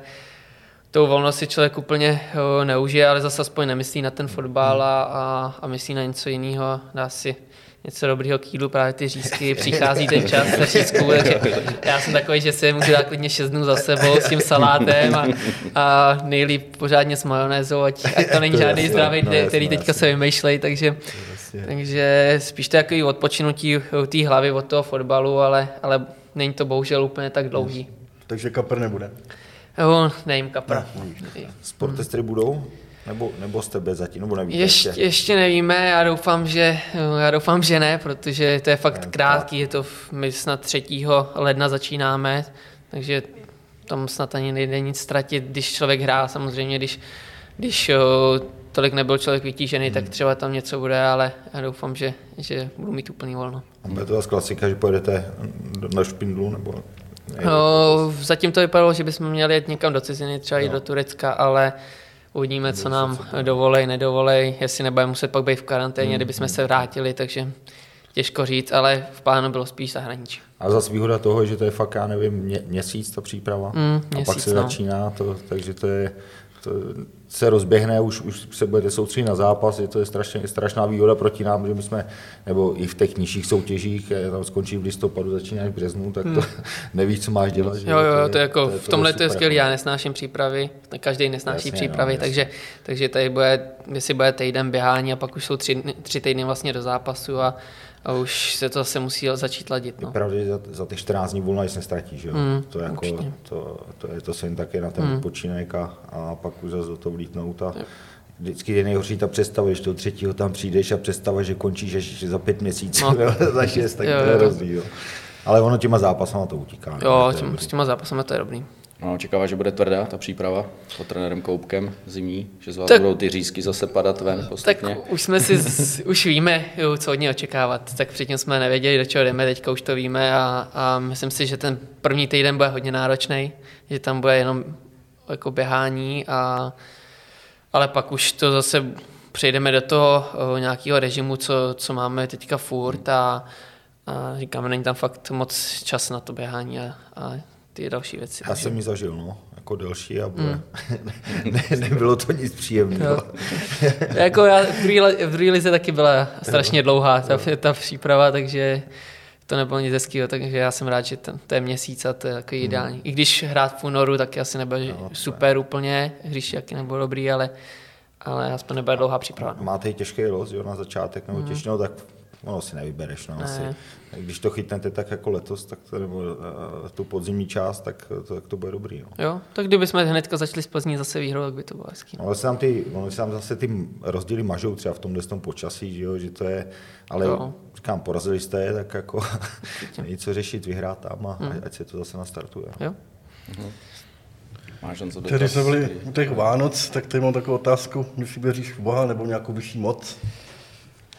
tou volnost si člověk úplně neužije, ale zase aspoň nemyslí na ten fotbal a, a, a myslí na něco jiného. Dá si něco dobrýho k jídlu, právě ty řízky, přichází ten čas na řízku, takže já jsem takový, že si můžu dát klidně 6 dnů za sebou s tím salátem a, a nejlíp pořádně s majonézou, ať, ať to není žádný zdravý, no, který teďka jasný. se vymýšlej, takže, takže spíš to takový odpočinutí té hlavy od toho fotbalu, ale, ale není to bohužel úplně tak dlouhý. Takže kapr nebude. Jo, nejím kapr. Ne, Sportestry budou? Nebo, nebo z tebe zatím, nebo nevíte ještě? ještě? Ještě nevíme, já doufám, že, já doufám, že ne, protože to je fakt ne, krátký, je to, my snad 3. ledna začínáme, takže tam snad ani nejde nic ztratit, když člověk hrá, samozřejmě, když, když tolik nebyl člověk vytížený, hmm. tak třeba tam něco bude, ale já doufám, že, že budu mít úplný volno. A bude to zase klasika, že pojedete na špindlu, nebo No, zatím to vypadalo, že bychom měli jet někam do ciziny, třeba no. i do Turecka, ale Uvidíme, co nám dovolej, nedovolej, jestli nebudeme muset pak být v karanténě, mm. kdybychom se vrátili, takže těžko říct, ale v plánu bylo spíš zahraničí. A zase výhoda toho, že to je fakt, já nevím, mě, měsíc ta příprava mm, měsíc, a pak se no. začíná, to, takže to je, to se rozběhne, už, už se budete soustředit na zápas, je to strašně, strašná výhoda proti nám, že my jsme, nebo i v těch nižších soutěžích, eh, tam skončí v listopadu, začíná v březnu, tak to hmm. nevíš, co máš dělat. Že? Jo, jo, to je, to je jako, to je, v tomhle to je skvělý, já nesnáším přípravy, každý nesnáší jasně, přípravy, no, takže, takže tady bude, jestli bude týden běhání a pak už jsou tři, tři týdny vlastně do zápasu a, a už se to zase musí začít ladit. No. Je pravda, že za, za těch 14 dní volna se ztratí, že jo? Mm, to, jako, to, to, je to se jen také na ten mm. odpočinek a, a pak už zase do toho vlítnout. A vždycky je nejhorší ta představa, když toho třetího tam přijdeš a představa, že končíš ještě za pět měsíců, no. za šest, tak jo, to je rozdíl. Ale ono těma zápasama to utíká. Jo, těm, s těma zápasama to je dobrý. No, očekává, že bude tvrdá ta příprava pod trenérem Koupkem zimní, že z vás tak, budou ty řízky zase padat ven postupně. Tak už jsme si, z, už víme, jo, co od něj očekávat. Tak předtím jsme nevěděli, do čeho jdeme, teďka už to víme a, a myslím si, že ten první týden bude hodně náročný, že tam bude jenom jako běhání, a, ale pak už to zase přejdeme do toho nějakého režimu, co, co máme teďka furt a, a říkáme, není tam fakt moc čas na to běhání a, a ty další věci. Já jsem ji zažil, no, jako delší a bude. Mm. ne, nebylo to nic příjemného. jako já v druhé lize taky byla strašně dlouhá ta, ta příprava, takže to nebylo nic hezkého, takže já jsem rád, že ten, to je měsíc a to je takový mm. ideální. I když hrát v únoru, tak asi nebyl no, super úplně, když jaký nebyl dobrý, ale, ale aspoň nebude dlouhá příprava. No. Máte i těžký los, jo, na začátek, nebo mm. těžší, no, tak ono si nevybereš. No, ne. asi. Když to chytnete tak jako letos, tak to, nebo uh, tu podzimní část, tak to, tak to bude dobrý. No. Jo, tak kdybychom hnedka začali z Plzní zase výhrou, tak by to bylo hezký. No. Ale se tam, ty, ono se tam zase ty rozdíly mažou třeba v tomhle tom počasí, že, jo, že to je, ale jo. říkám, porazili jste je, tak jako něco řešit, vyhrát tam a hmm. ať se to zase nastartuje. Jo. Mhm. Máš co Když jsme byli u těch Vánoc, tak tady mám takovou otázku, jestli věříš v Boha nebo nějakou vyšší moc?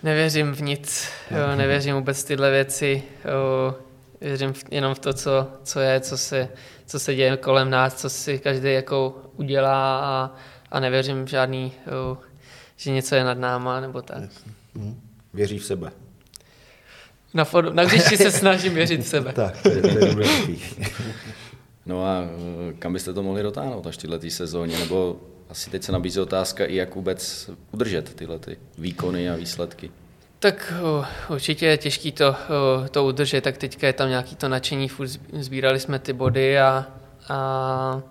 Nevěřím v nic, jo, nevěřím vůbec tyhle věci, jo, věřím v, jenom v to, co, co je, co se, co se děje kolem nás, co si každý jako udělá a, a nevěřím v žádný, jo, že něco je nad náma nebo tak. Mhm. Věří v sebe. Na, fodu, na když se snažím věřit v sebe. tak, to je, to je dobrý. No a eh, kam byste to mohli dotáhnout až tyhle sezóně, nebo asi teď se nabízí otázka i jak vůbec udržet tyhle ty výkony a výsledky. Tak určitě je těžké to, to udržet, tak teďka je tam nějaký to nadšení, furt sbírali jsme ty body a, a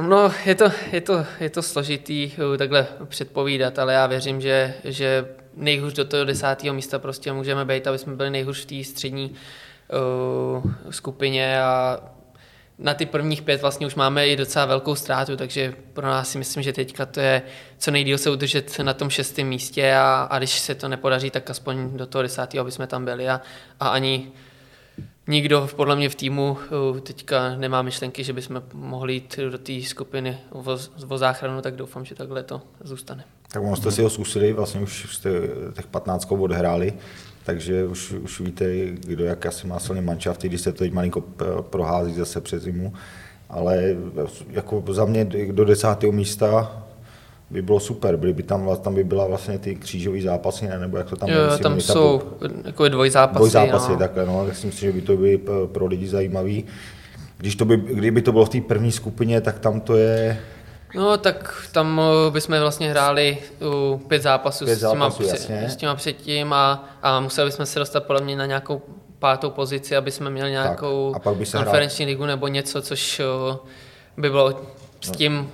no, je to, je, to, je to složitý takhle předpovídat, ale já věřím, že, že nejhůř do toho desátého místa prostě můžeme být, aby jsme byli nejhůř v té střední uh, skupině a na ty prvních pět vlastně už máme i docela velkou ztrátu, takže pro nás si myslím, že teďka to je co nejdíl se udržet na tom šestém místě a, a když se to nepodaří, tak aspoň do toho desátého, aby jsme tam byli a, a ani nikdo podle mě v týmu teďka nemá myšlenky, že bychom mohli jít do té skupiny o, o záchranu, tak doufám, že takhle to zůstane. Tak ono jste si ho zkusili, vlastně už jste těch 15 odehráli, takže už, už víte, kdo jak asi má silný manšaft, když se to teď malinko prohází zase přes zimu. Ale jako za mě do desátého místa by bylo super, byly by tam, tam by byla vlastně ty křížové zápasy, ne? nebo jak to tam Jo, myslím, tam tam jsou jako dvojzápasy. dvojzápasy, no. takhle, no, tak si myslím, že by to by pro lidi zajímavý. Když to by, kdyby to bylo v té první skupině, tak tam to je, No, tak tam uh, bychom vlastně hráli pět zápasů, Pět s, těma, zápasů, před- jasně. s těma předtím a, a museli bychom se dostat podle mě na nějakou pátou pozici, aby jsme měli nějakou a pak by se hrál- konferenční ligu nebo něco, což uh, by bylo s tím,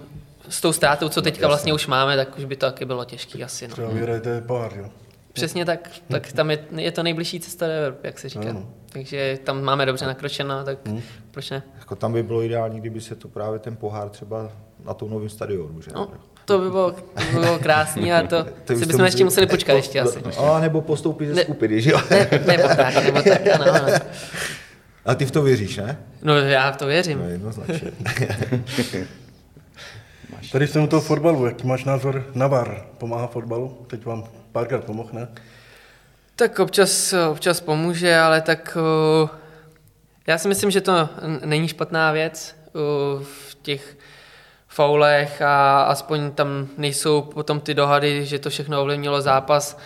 s tou ztrátou, co teďka vlastně už máme, tak už by to taky bylo těžký asi. No. Třeba vyhrajete pohár, jo. Přesně tak, tak tam je, je to nejbližší cesta do Evropy, jak se říká. Ano. Takže tam máme dobře nakročeno, tak proč ne? jako tam by bylo ideální, kdyby se to právě ten pohár třeba na tom novém stadionu, že? No, to by bylo, to by bylo krásný a to, To si bychom ještě museli počkat ještě asi. A nebo postoupit ze Ne- skupiny, že jo? Ne, nebo tak, nebo tak, ano, ano. A ty v to věříš, ne? No já v to věřím. No jednoznačně. Tady jsem u toho fotbalu, jaký máš názor na VAR? Pomáhá fotbalu? Teď vám párkrát pomohl, ne? Tak občas, občas pomůže, ale tak uh, já si myslím, že to není špatná věc uh, v těch faulech a aspoň tam nejsou potom ty dohady, že to všechno ovlivnilo zápas.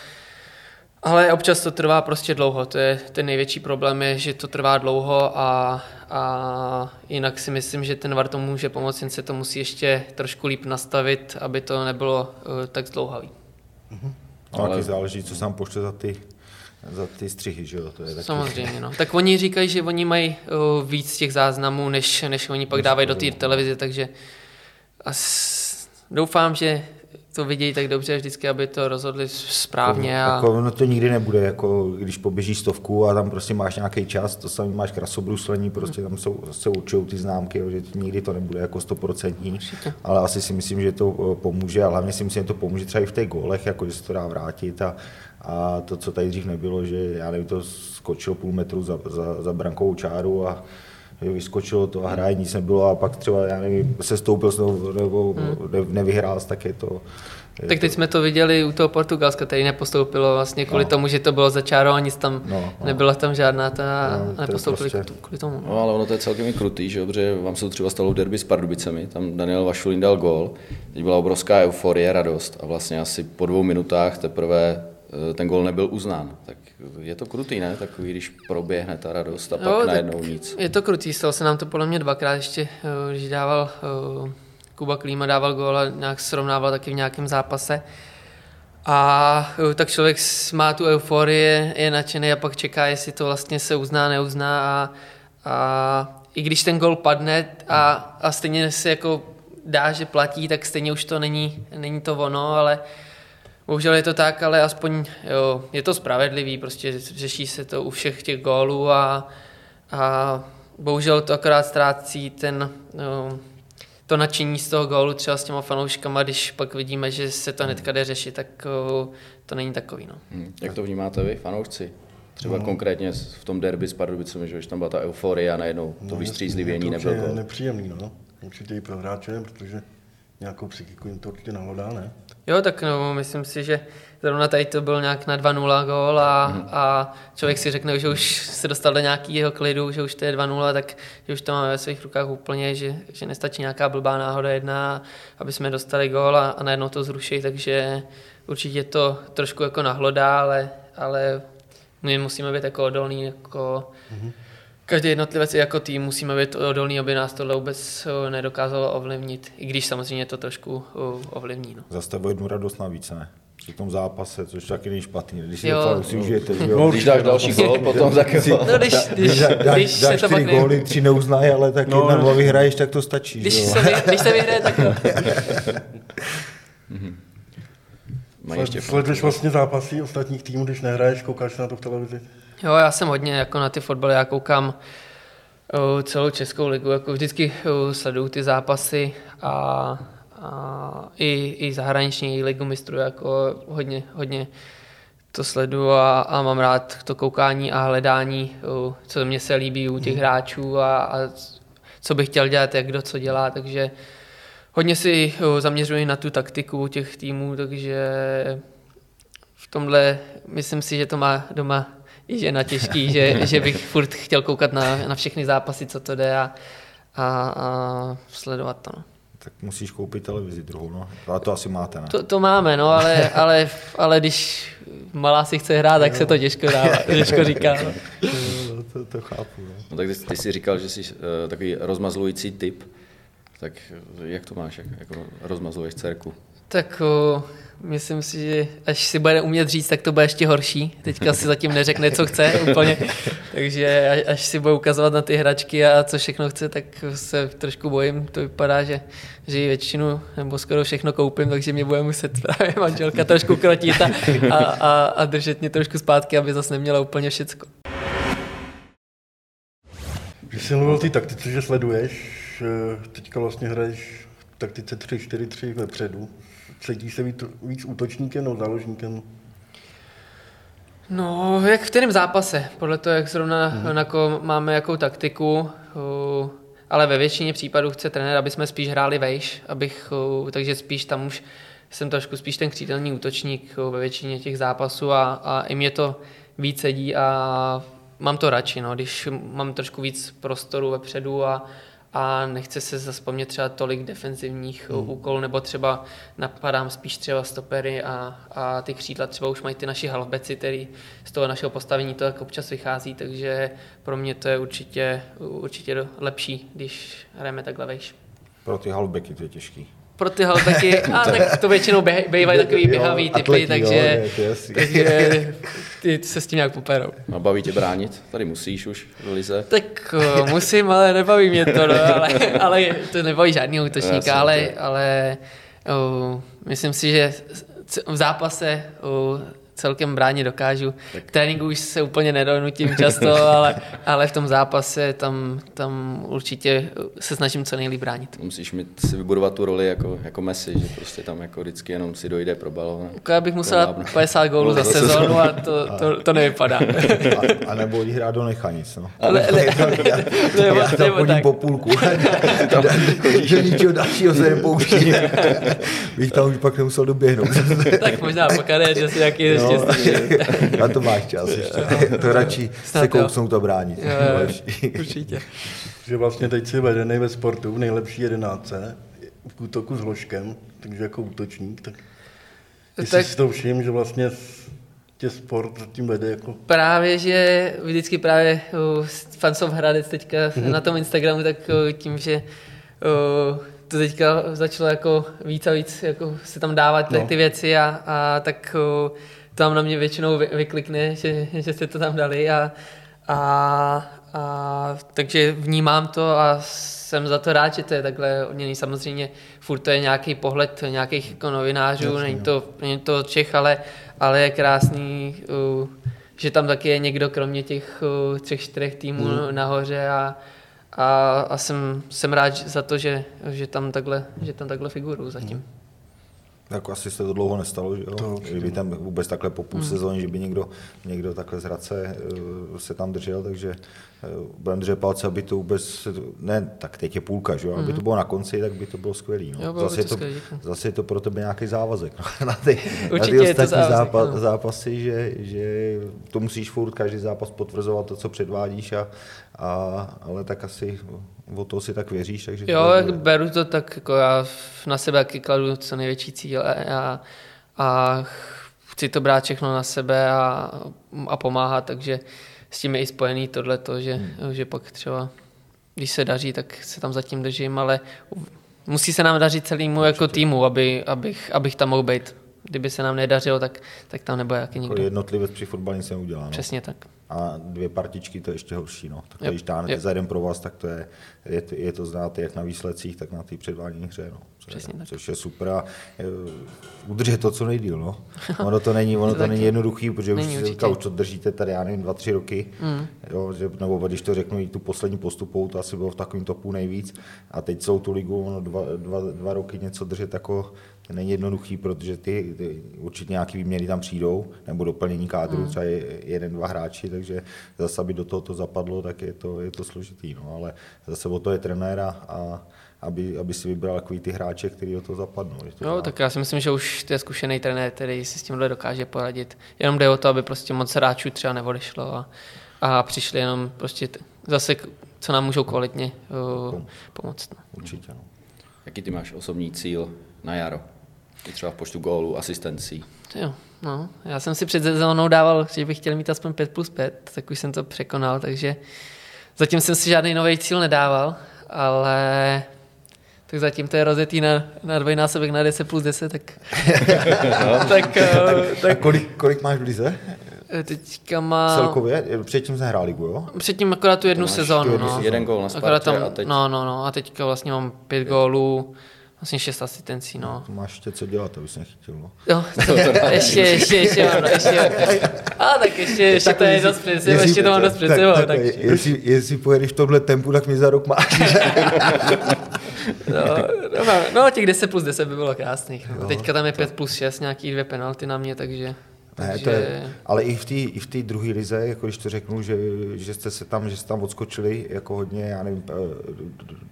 Ale občas to trvá prostě dlouho, to je ten největší problém, je, že to trvá dlouho a, a jinak si myslím, že ten VAR to může pomoct, jen se to musí ještě trošku líp nastavit, aby to nebylo uh, tak zdlouhavý. Ale Ale- taky záleží, co tam pošle za ty, za ty střihy, že jo? To je taky... Samozřejmě, no. Tak oni říkají, že oni mají uh, víc těch záznamů, než, než oni pak dávají do té televize, takže as, doufám, že to vidějí tak dobře vždycky, aby to rozhodli správně. A... Jako, no to nikdy nebude, jako když poběží stovku a tam prostě máš nějaký čas, to samý máš krasobruslení, prostě tam jsou, se určují ty známky, jo, že to, nikdy to nebude jako stoprocentní, ale asi si myslím, že to eh, pomůže a hlavně si myslím, že to pomůže třeba i v těch gólech, jako že se to dá vrátit a, a to, co tady dřív nebylo, že já nevím, to skočil půl metru za, za, za brankovou čáru a vyskočilo to a hraje nic nebylo a pak třeba, já nevím, se stoupil znovu nebo ne, nevyhrál, tak je to... Je Tak teď jsme to viděli u toho Portugalska, tady nepostoupilo vlastně kvůli No. tomu, že to bylo za čárou a nic tam, No, no. nebyla tam žádná ta, No, to nepostoupili prostě- kvůli tomu. No ale ono to je celkem i krutý, že protože vám se to třeba stalo v derby s Pardubicemi, tam Daniel Vašulín dal gól, teď byla obrovská euforie, radost a vlastně asi po dvou minutách teprve ten gól nebyl uznán. Tak je to krutý, ne? Takový, když proběhne ta radost a pak Jo, tak najednou nic. Je to krutý, stalo se nám to podle mě dvakrát ještě, eh, když dával eh, Kuba Klíma dával gól a nějak srovnával taky v nějakém zápase. A eh, tak člověk má tu euforii, je, nadšený a pak čeká, jestli to vlastně se uzná, neuzná a, a i když ten gol padne a, a stejně se jako dá, že platí, tak stejně už to není, není to ono, ale Bohužel je to tak, ale aspoň jo, je to spravedlivý, prostě řeší se to u všech těch gólů a, a bohužel to akorát ztrácí ten, jo, to nadšení z toho gólu třeba s těma fanouškama, když pak vidíme, že se to hnedka jde řešit, tak jo, to není takový. No. Hm. Jak to vnímáte vy, fanoušci? Třeba no. konkrétně v tom derby s Pardubicemi, že tam byla ta euforie a najednou to No, vystřízlivění je to gól. nepříjemný, no. Určitě i pro hráče, protože nějakou psychiku jim to určitě nahlodá, ne? Jo, tak no, myslím si, že zrovna tady to byl nějak na 2-0 gól a, a člověk si řekne, že už se dostal do nějakého klidu, že už to je 2-0, tak že už to máme ve svých rukách úplně, že, že nestačí nějaká blbá náhoda jedna, aby jsme dostali gól a, a najednou to zruší, takže určitě to trošku jako nahlodá, ale, ale my musíme být jako odolní, jako Každý jednotlivec i jako tým musíme být odolní, aby nás tohle vůbec eh, nedokázalo ovlivnit, i když samozřejmě to trošku eh, ovlivní. No. Zastavuje jednu radost navíc, ne? Při tom zápase, což taky není špatný. Když si Jo. to si užijete, že jo? No, Když dáš další gól, potom tak. No, když, když, Dá- dáš, když se dáš čtyři góly, tři neuznají, ale tak No, jedna no. dva vyhraješ, tak to stačí. když, jo? se, vy, když se vyhraje, tak jo. Sleduješ vlastně zápasy ostatních týmů, když nehraješ, koukáš na to v televizi? Jo, já jsem hodně jako na ty fotbaly, já koukám uh, celou Českou ligu, jako vždycky uh, sleduju ty zápasy a, a i, i zahraniční ligu mistrů jako hodně, hodně to sleduju a, a mám rád to koukání a hledání, uh, co mě se líbí u těch hmm. hráčů a, a co bych chtěl dělat, jak kdo co dělá, takže hodně si uh, zaměřuji na tu taktiku těch týmů, takže v tomhle myslím si, že to má doma i žena těžký, že, že bych furt chtěl koukat na, na všechny zápasy, co to jde a, a, a sledovat to. No. Tak musíš koupit televizi druhou, no. Ale to asi máte, ne? To, to máme, no, ale, ale, ale když malá si chce hrát, tak se to těžko dává, těžko říká. No. no to, to chápu, no. No tak ty, ty jsi říkal, že jsi uh, takový rozmazlující typ, tak jak to máš, jak, jako rozmazluješ dcerku? Tak uh, Myslím si, že až si bude umět říct, tak to bude ještě horší. Teďka si zatím neřekne, co chce úplně. Takže až si bude ukazovat na ty hračky a co všechno chce, tak se trošku bojím. To vypadá, že, že ji většinu nebo skoro všechno koupím, takže mě bude muset právě manželka trošku krotit a, a, a, a držet mě trošku zpátky, aby zase neměla úplně všecko. Když jsi mluvil o té taktice, že sleduješ, eh, teďka vlastně hraješ v taktice 3-4-3 vepředu. Cítíš se víc, víc útočníkem nebo záložníkem? No, jak v kterém zápase, podle toho, jak zrovna mm. jako máme jakou taktiku, uh, ale ve většině případů chce trenér, aby jsme spíš hráli vejš, abych, uh, takže spíš tam už jsem trošku spíš ten křídelní útočník uh, ve většině těch zápasů a, a i mě to víc sedí a mám to radši, no, když mám trošku víc prostoru vepředu a, a nechce se zaspomnět třeba tolik defenzivních hmm. úkolů, nebo třeba napadám spíš třeba stopery a, a ty křídla třeba už mají ty naši halfbeci, který z toho našeho postavení to tak občas vychází, takže pro mě to je určitě, určitě lepší, když hrajeme takhle vejš. Pro ty halfbacky to je těžký pro ty halbeky, a tak to většinou bývají takový běhavý typy, atleti, takže, jo, takže ty se s tím nějak poperou. A baví tě bránit? Tady musíš už v lize. Tak uh, musím, ale nebaví mě to, no, ale, ale to nebaví žádný útočníka, ale, ale uh, myslím si, že v zápase uh, celkem bránit dokážu. Tak. Tréninku už se úplně nedonutím často, ale, ale v tom zápase tam, tam určitě se snažím co nejlíp bránit. Musíš mít si vybudovat tu roli jako, jako Messi, že prostě tam jako vždycky jenom si dojde pro balón. Jako já bych musel 50 gólů za sezónu a to, to, to nevypadá. A, a nebo jít hrát do nechanic. No. Ale, ne, ne, nebo, já tam chodím po půlku. že ničeho dalšího se nepouští. bych tam už pak nemusel doběhnout. tak možná po kariéře si nějaký no, Na to máš čas ještě. to radši Snad se kousnout a bránit. Jo, jo, určitě. že vlastně teď si vedený ve sportu v nejlepší jedenáce v útoku s Hloškem, takže jako útočník, tak jestli tak... si to všim, že vlastně tě sport tím vede jako... Právě, že vždycky právě uh, Fansov Hradec teďka mm-hmm. na tom Instagramu, tak uh, tím, že uh, to teďka začalo jako víc a víc jako se tam dávat no. ty věci a, a tak uh, tam na mě většinou vyklikne, že, že jste to tam dali a, a, a takže vnímám to a jsem za to rád, že to je takhle odměný. Samozřejmě furt to je nějaký pohled nějakých jako novinářů, Jasně, není, to, není to Čech, ale, ale je krásný, uh, že tam taky je někdo kromě těch uh, třech, čtyřech týmů hmm. nahoře a, a, a jsem, jsem rád za to, že, že, tam takhle, že tam takhle figuruju zatím. Hmm. Jako asi se to dlouho nestalo, že jo? To Kdyby tam vůbec takhle po půl hmm. sezóně, že by někdo, někdo takhle z Hradce uh, se tam držel, takže uh, budeme držet palce, aby to vůbec, ne, tak teď je půlka, že jo? Aby to hmm. bylo na konci, tak by to bylo skvělé. No. Jo, zase, je to, zase je to pro tebe nějaký závazek no. na ty, na ty ostatní závazek, zápas, no. zápasy, že, že to musíš furt každý zápas potvrzovat to, co předvádíš, a, a, ale tak asi o to si tak věříš. Takže jo, jak beru to tak, jako já na sebe taky kladu co největší cíl a, a chci to brát všechno na sebe a, a pomáhat, takže s tím je i spojený tohle, že, hmm. že pak třeba, když se daří, tak se tam zatím držím, ale musí se nám dařit celému jako týmu, aby, abych, abych tam mohl být. Kdyby se nám nedařilo, tak, tak tam nebude jaký nikdo. Jako jednotlivec při fotbale nic neudělá. No. Přesně tak. A dvě partičky to je ještě horší. No. Tak Yep, když táhnete yep. za jeden pro vás, tak to je, je, to- je to znáte jak na výsledcích, tak na té předvádění hře. No. Co Přesně je, tak. Což je super a e, udržet to co nejdíl. No. Ono to není, ono to není jednoduchý, protože už, Není si určitě. říká, už to držíte tady, já nevím, dva, tři roky. Mm. Jo, že, nebo když to řeknu, i tu poslední postupovou, to asi bylo v takovém topu nejvíc. A teď jsou tu ligu ono dva, dva, dva roky něco držet jako není jednoduchý, protože ty, ty určitě nějaký výměny tam přijdou, nebo doplnění kádru, mm. třeba je- jeden, dva hráči, takže zase, aby do toho to zapadlo, tak je to, je to složitý. No, ale zase o to je trenéra a aby, aby si vybral takový ty hráče, který do toho zapadnou. to Jo, zná. tak já si myslím, že už to je zkušený trenér, který si s tímhle dokáže poradit. Jenom jde o to, aby prostě moc hráčů třeba neodešlo a, a přišli jenom prostě t- zase, co nám můžou kvalitně uh, pomoct. No. Určitě. No. Jaký ty máš osobní cíl na jaro? I třeba v počtu gólů, asistencí. Jo, no, já jsem si před sezónou dával, že bych chtěl mít aspoň 5 plus 5, tak už jsem to překonal, takže zatím jsem si žádný nový cíl nedával, ale tak zatím to je rozjetý na, na dvojnásobek na 10 plus 10, tak, tak, eh, A tak kolik, kolik máš v lize? teďka má... Celkově? Předtím jsme hráli ligu, jo? Předtím akorát tu jednu sezónu, no. Jeden gól na Spartě tam, a teď no, no, no, a teďka vlastně mám pět gólů, vlastně šest asistencí, no. To máš ještě co dělat, to bys nechytil. No. Jo, to, ještě, ještě, ještě, ano, ještě, a tak ještě, ještě to je dost před sebou, ještě to mám dost před sebou, tak, tak, jestli, jestli pojedeš v tomhle tempu, tak mi za rok máš. no, no, no, těch 10 plus 10 by bylo krásných, no. Teďka tam je 5 plus 6, nějaký dvě penalty na mě, takže, Ne, takže to je, ale i v té i v té druhé lize, jako když to řeknu, že, že jste se tam, že jste tam odskočili jako hodně, já nevím, eh,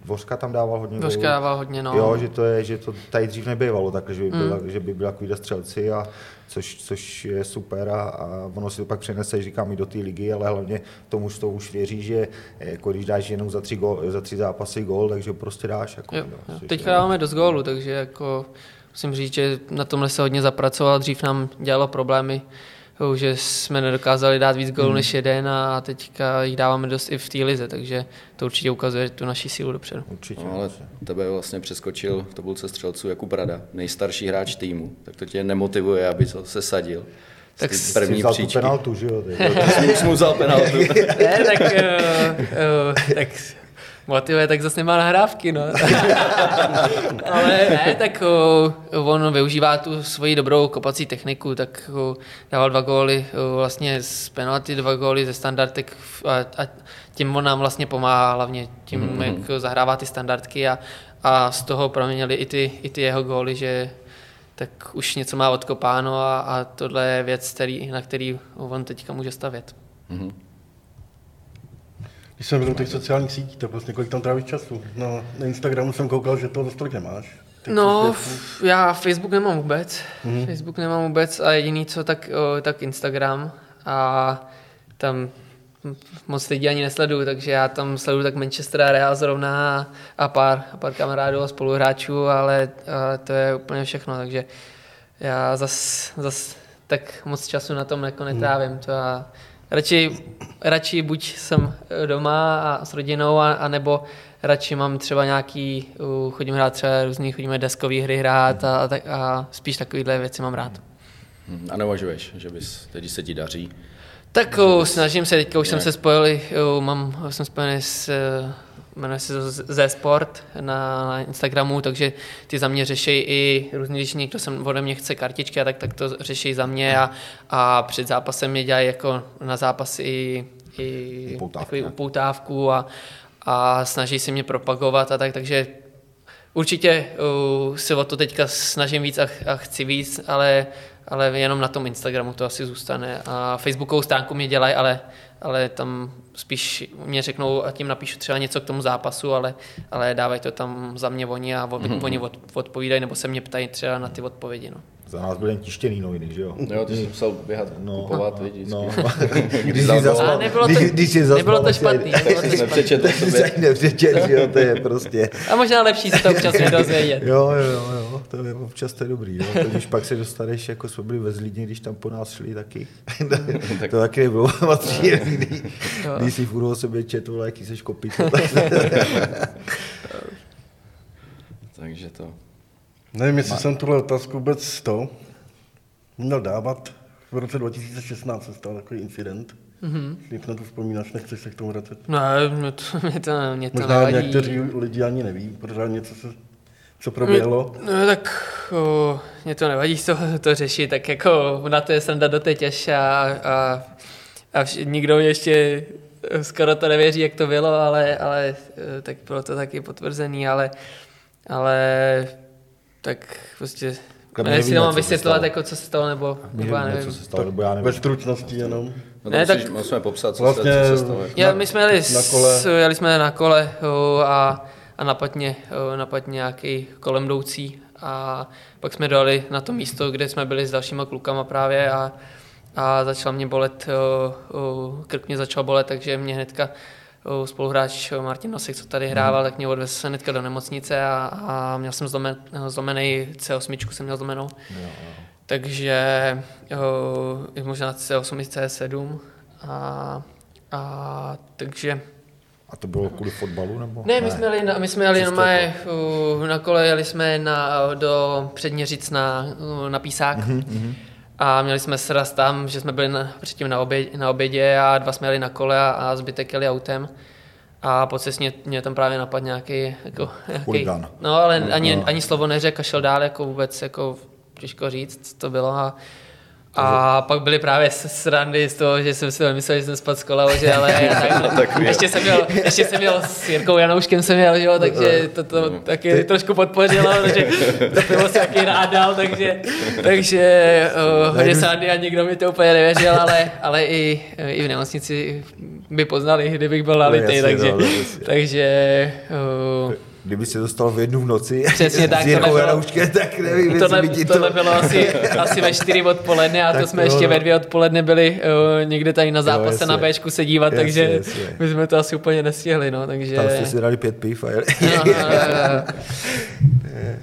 Dvořka tam dával hodně Dvořka gólů. dával hodně, no. Jo, že to, je, že to tady dřív nebývalo, takhle, že by, byla, že by byla takovýhle střelci, a což, což je super a, a, ono si to pak přenese, říkám, i do té ligy, ale hlavně tomu to už věří, že jako když dáš jenom za tři, gól, za tři zápasy gól, takže prostě dáš. Jako, Jo, no, jo. Teďka dáváme dost gólů, takže jako musím říct, že na tomhle se hodně zapracoval. Dřív nám dělalo problémy, že jsme nedokázali dát víc gólů než jeden a teďka jich dáváme dost i v té lize, takže to určitě ukazuje tu naši sílu dopředu. Určitě. No, ale tebe vlastně přeskočil v tabulce střelců Jakub Rada, nejstarší hráč týmu. Tak to tě nemotivuje, aby to se sadil. Tak Tak s- Jsi první vzal příčky. penaltu, že jo? Už mu vzal penaltu. Ne, tak, uh, uh, tak motivuje, tak zase nemá nahrávky, no. Ale ne, tak uh, on využívá tu svoji dobrou kopací techniku, tak uh, dával dva góly uh, vlastně z penalty, dva góly ze standardek a, a tím on nám vlastně pomáhá hlavně tím, mm-hmm. jak zahrává ty standardky a, a z toho proměnili i ty, i ty jeho góly, že tak už něco má odkopáno a, a tohle je věc, který, na který on teďka může stavět. Když jsem byl těch sociálních sítích, tak vlastně kolik tam trávíš času? No, na Instagramu jsem koukal, že toho za tolik nemáš. No, f- já Facebook nemám vůbec. Mm. Facebook nemám vůbec a jediný co, tak, o, tak Instagram. A tam moc lidí ani nesleduju, takže já tam sleduju tak Manchester a Real zrovna a- a pár, a pár kamarádů a spoluhráčů, ale, ale to je úplně všechno, takže já zas, zas tak moc času na tom jako netrávím. To já radši, radši buď jsem doma a s rodinou, a, a nebo radši mám třeba nějaký, uh, chodím hrát třeba různý, chodíme deskové hry hrát a, a, a spíš takovýhle věci mám rád. Hm, A neuvažuješ, že bys, teď se ti daří, Tak uh, snažím se, teďka už jsem nějak- se spojil, uh, mám, jsem spojený s, uh, jmenuje se to ze Sport na, na Instagramu, takže ty za mě řeší i různý, když někdo sem ode mě chce kartičky, a tak, tak to řeší za mě a, a před zápasem mě dělají jako na zápas i, i Upoutávky, takový upoutávku a, a snaží se mě propagovat a tak, takže určitě uh, se o to teďka snažím víc a, a chci víc, ale, ale jenom na tom Instagramu to asi zůstane. A Facebookovou stránku mě dělají, ale, ale tam spíš mě řeknou a tím napíšu třeba něco k tomu zápasu, ale, ale dávají to tam za mě oni a mm-hmm. oni od, odpovídají nebo se mě ptají třeba na ty odpovědi. No. Za nás byly jen tištěný noviny, že jo? jo, ty jsi musel běhat, no, kupovat, vidíš, No, když jsi zaspal, Ale nebylo to- když, když jsi zaspal, nebylo to špatný, nebylo to nepřečetl Tak si sobě. ani nepřečet, že jo, to je prostě... A možná lepší se to občas nedozvědět. Jo, jo, jo, jo, to je občas to je dobrý, no. To, když pak se dostaneš, jako jsme byli ve Zlíně, když tam po nás šli taky. to taky nebylo moc příjemný, když, když si furt o sobě četl, jaký seš kopit. Takže to. Nevím, jestli jsem tuhle otázku vůbec to měl dávat. V roce 2016 se stal takový incident, Mm-hmm. Jak na to vzpomínáš, nechceš se k tomu vracet? No, mě to, mě to, mě to Možná nevadí. někteří lidi ani neví, pořád něco se, co proběhlo. No tak o, mě to nevadí to, to řešit, tak jako na to je sranda doteď až a, a, a vš, nikdo mě ještě skoro to nevěří, jak to bylo, ale, ale eh, tak bylo to taky potvrzený, ale, ale tak prostě my nevím, jestli mám co se vysvětlovat, stalo. jako co se stalo, nebo, nebo já Nevím, nevím. co se stalo, nebo já Ve nevím. stručnosti jenom. No Ne, tak- musíme popsat, co, Vlastně- se, co se stalo. My jsme jeli, na s, kole. jeli jsme na kole o, a, a napadně, o, napadně nějaký kolem jdoucí a pak jsme dojeli na to místo, kde jsme byli s dalšíma klukama právě a, a začal mě bolet, o, o, krk mě začal bolet, takže mě hnedka o, spoluhráč Martin Nosek, co tady hrával, tak mě odvezl hnedka do nemocnice a, a měl jsem zlomen, zlomený C8, jsem měl zlomenou. Takže o, možná C8 i C7 a, a takže A to bylo kvůli fotbalu, nebo? ne, my jsme jeli na, my jsme jeli normálně, uh, na kole, jeli jsme na, do Předměřic na, na Písák Mhm, a měli jsme sraz tam, že jsme byli na, předtím na, oběd, na obědě a dva jsme jeli na kole a, a zbytek jeli autem. A po cestě mě tam právě napadl nějaký, jako, nějaký no ale ani, No. ani slovo neřekl a šel dál, jako vůbec, jako těžko říct, co to bylo a a pak byly právě srandy z toho, že jsem si myslel, že jsem spadl z kola, že ale tak, ještě, jsem měl, ještě jsem měl s Jirkou Janouškem jsem měl, že jo, takže to, to taky trošku podpořilo, protože to pivo se taky rád dal, takže, takže uh, hodně srandy a nikdo mi to úplně nevěřil, ale, ale i, i v nemocnici by poznali, kdybych byl nalitý, jasně, takže, no, jasně. takže uh, Kdyby se dostal v jednu v noci Přesně tak, s Jirkou tohle Janouškem, tak nevím, tohle, by ti to... tohle bylo asi, asi ve 4 odpoledne a Tak to jsme to ještě jo, ve no. dvě odpoledne byli uh, někde tady na zápase jasně. na Bčku se dívat, Jasně, takže jasně. my jsme to asi úplně nestihli, no, takže... Tam jste si dali pět piv a jeli. No, no, no, no.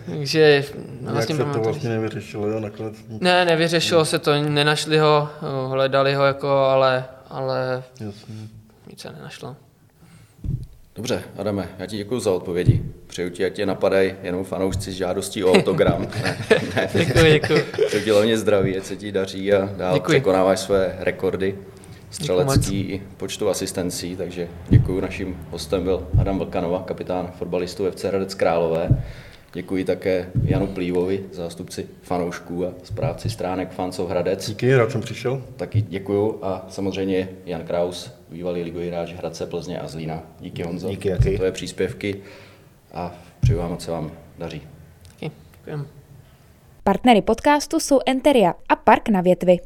takže no, Jak vlastně se to vlastně nevyřešilo, jo, nakonec. Ne, nevyřešilo se to, nenašli ho, uh, hledali ho jako, ale, ale Jasně. nic se nenašlo. Dobře, Adame, já ti děkuji za odpovědi. Přeju ti, ať tě napadají jenom fanoušci s žádostí o autogram. Děkuji, děkuji. Přeju ti hlavně zdraví, ať se ti daří a dál Děkuji. překonáváš své rekordy střelecký i počtu asistencí, takže děkuji. Naším hostem byl Adam Vlkanova, kapitán fotbalistů FC Hradec Králové. Děkuji také Janu Plívovi, zástupci fanoušků a správci stránek Fancov Hradec. Díky, rád jsem přišel. Taky děkuju a samozřejmě Jan Kraus, bývalý ligový hráč Hradce Plzně a Zlína. Díky Honzo Díky, za tvoje příspěvky a přeju vám, se vám daří. Taky, děkujeme. Partnery podcastu jsou Enteria a Park na větvi.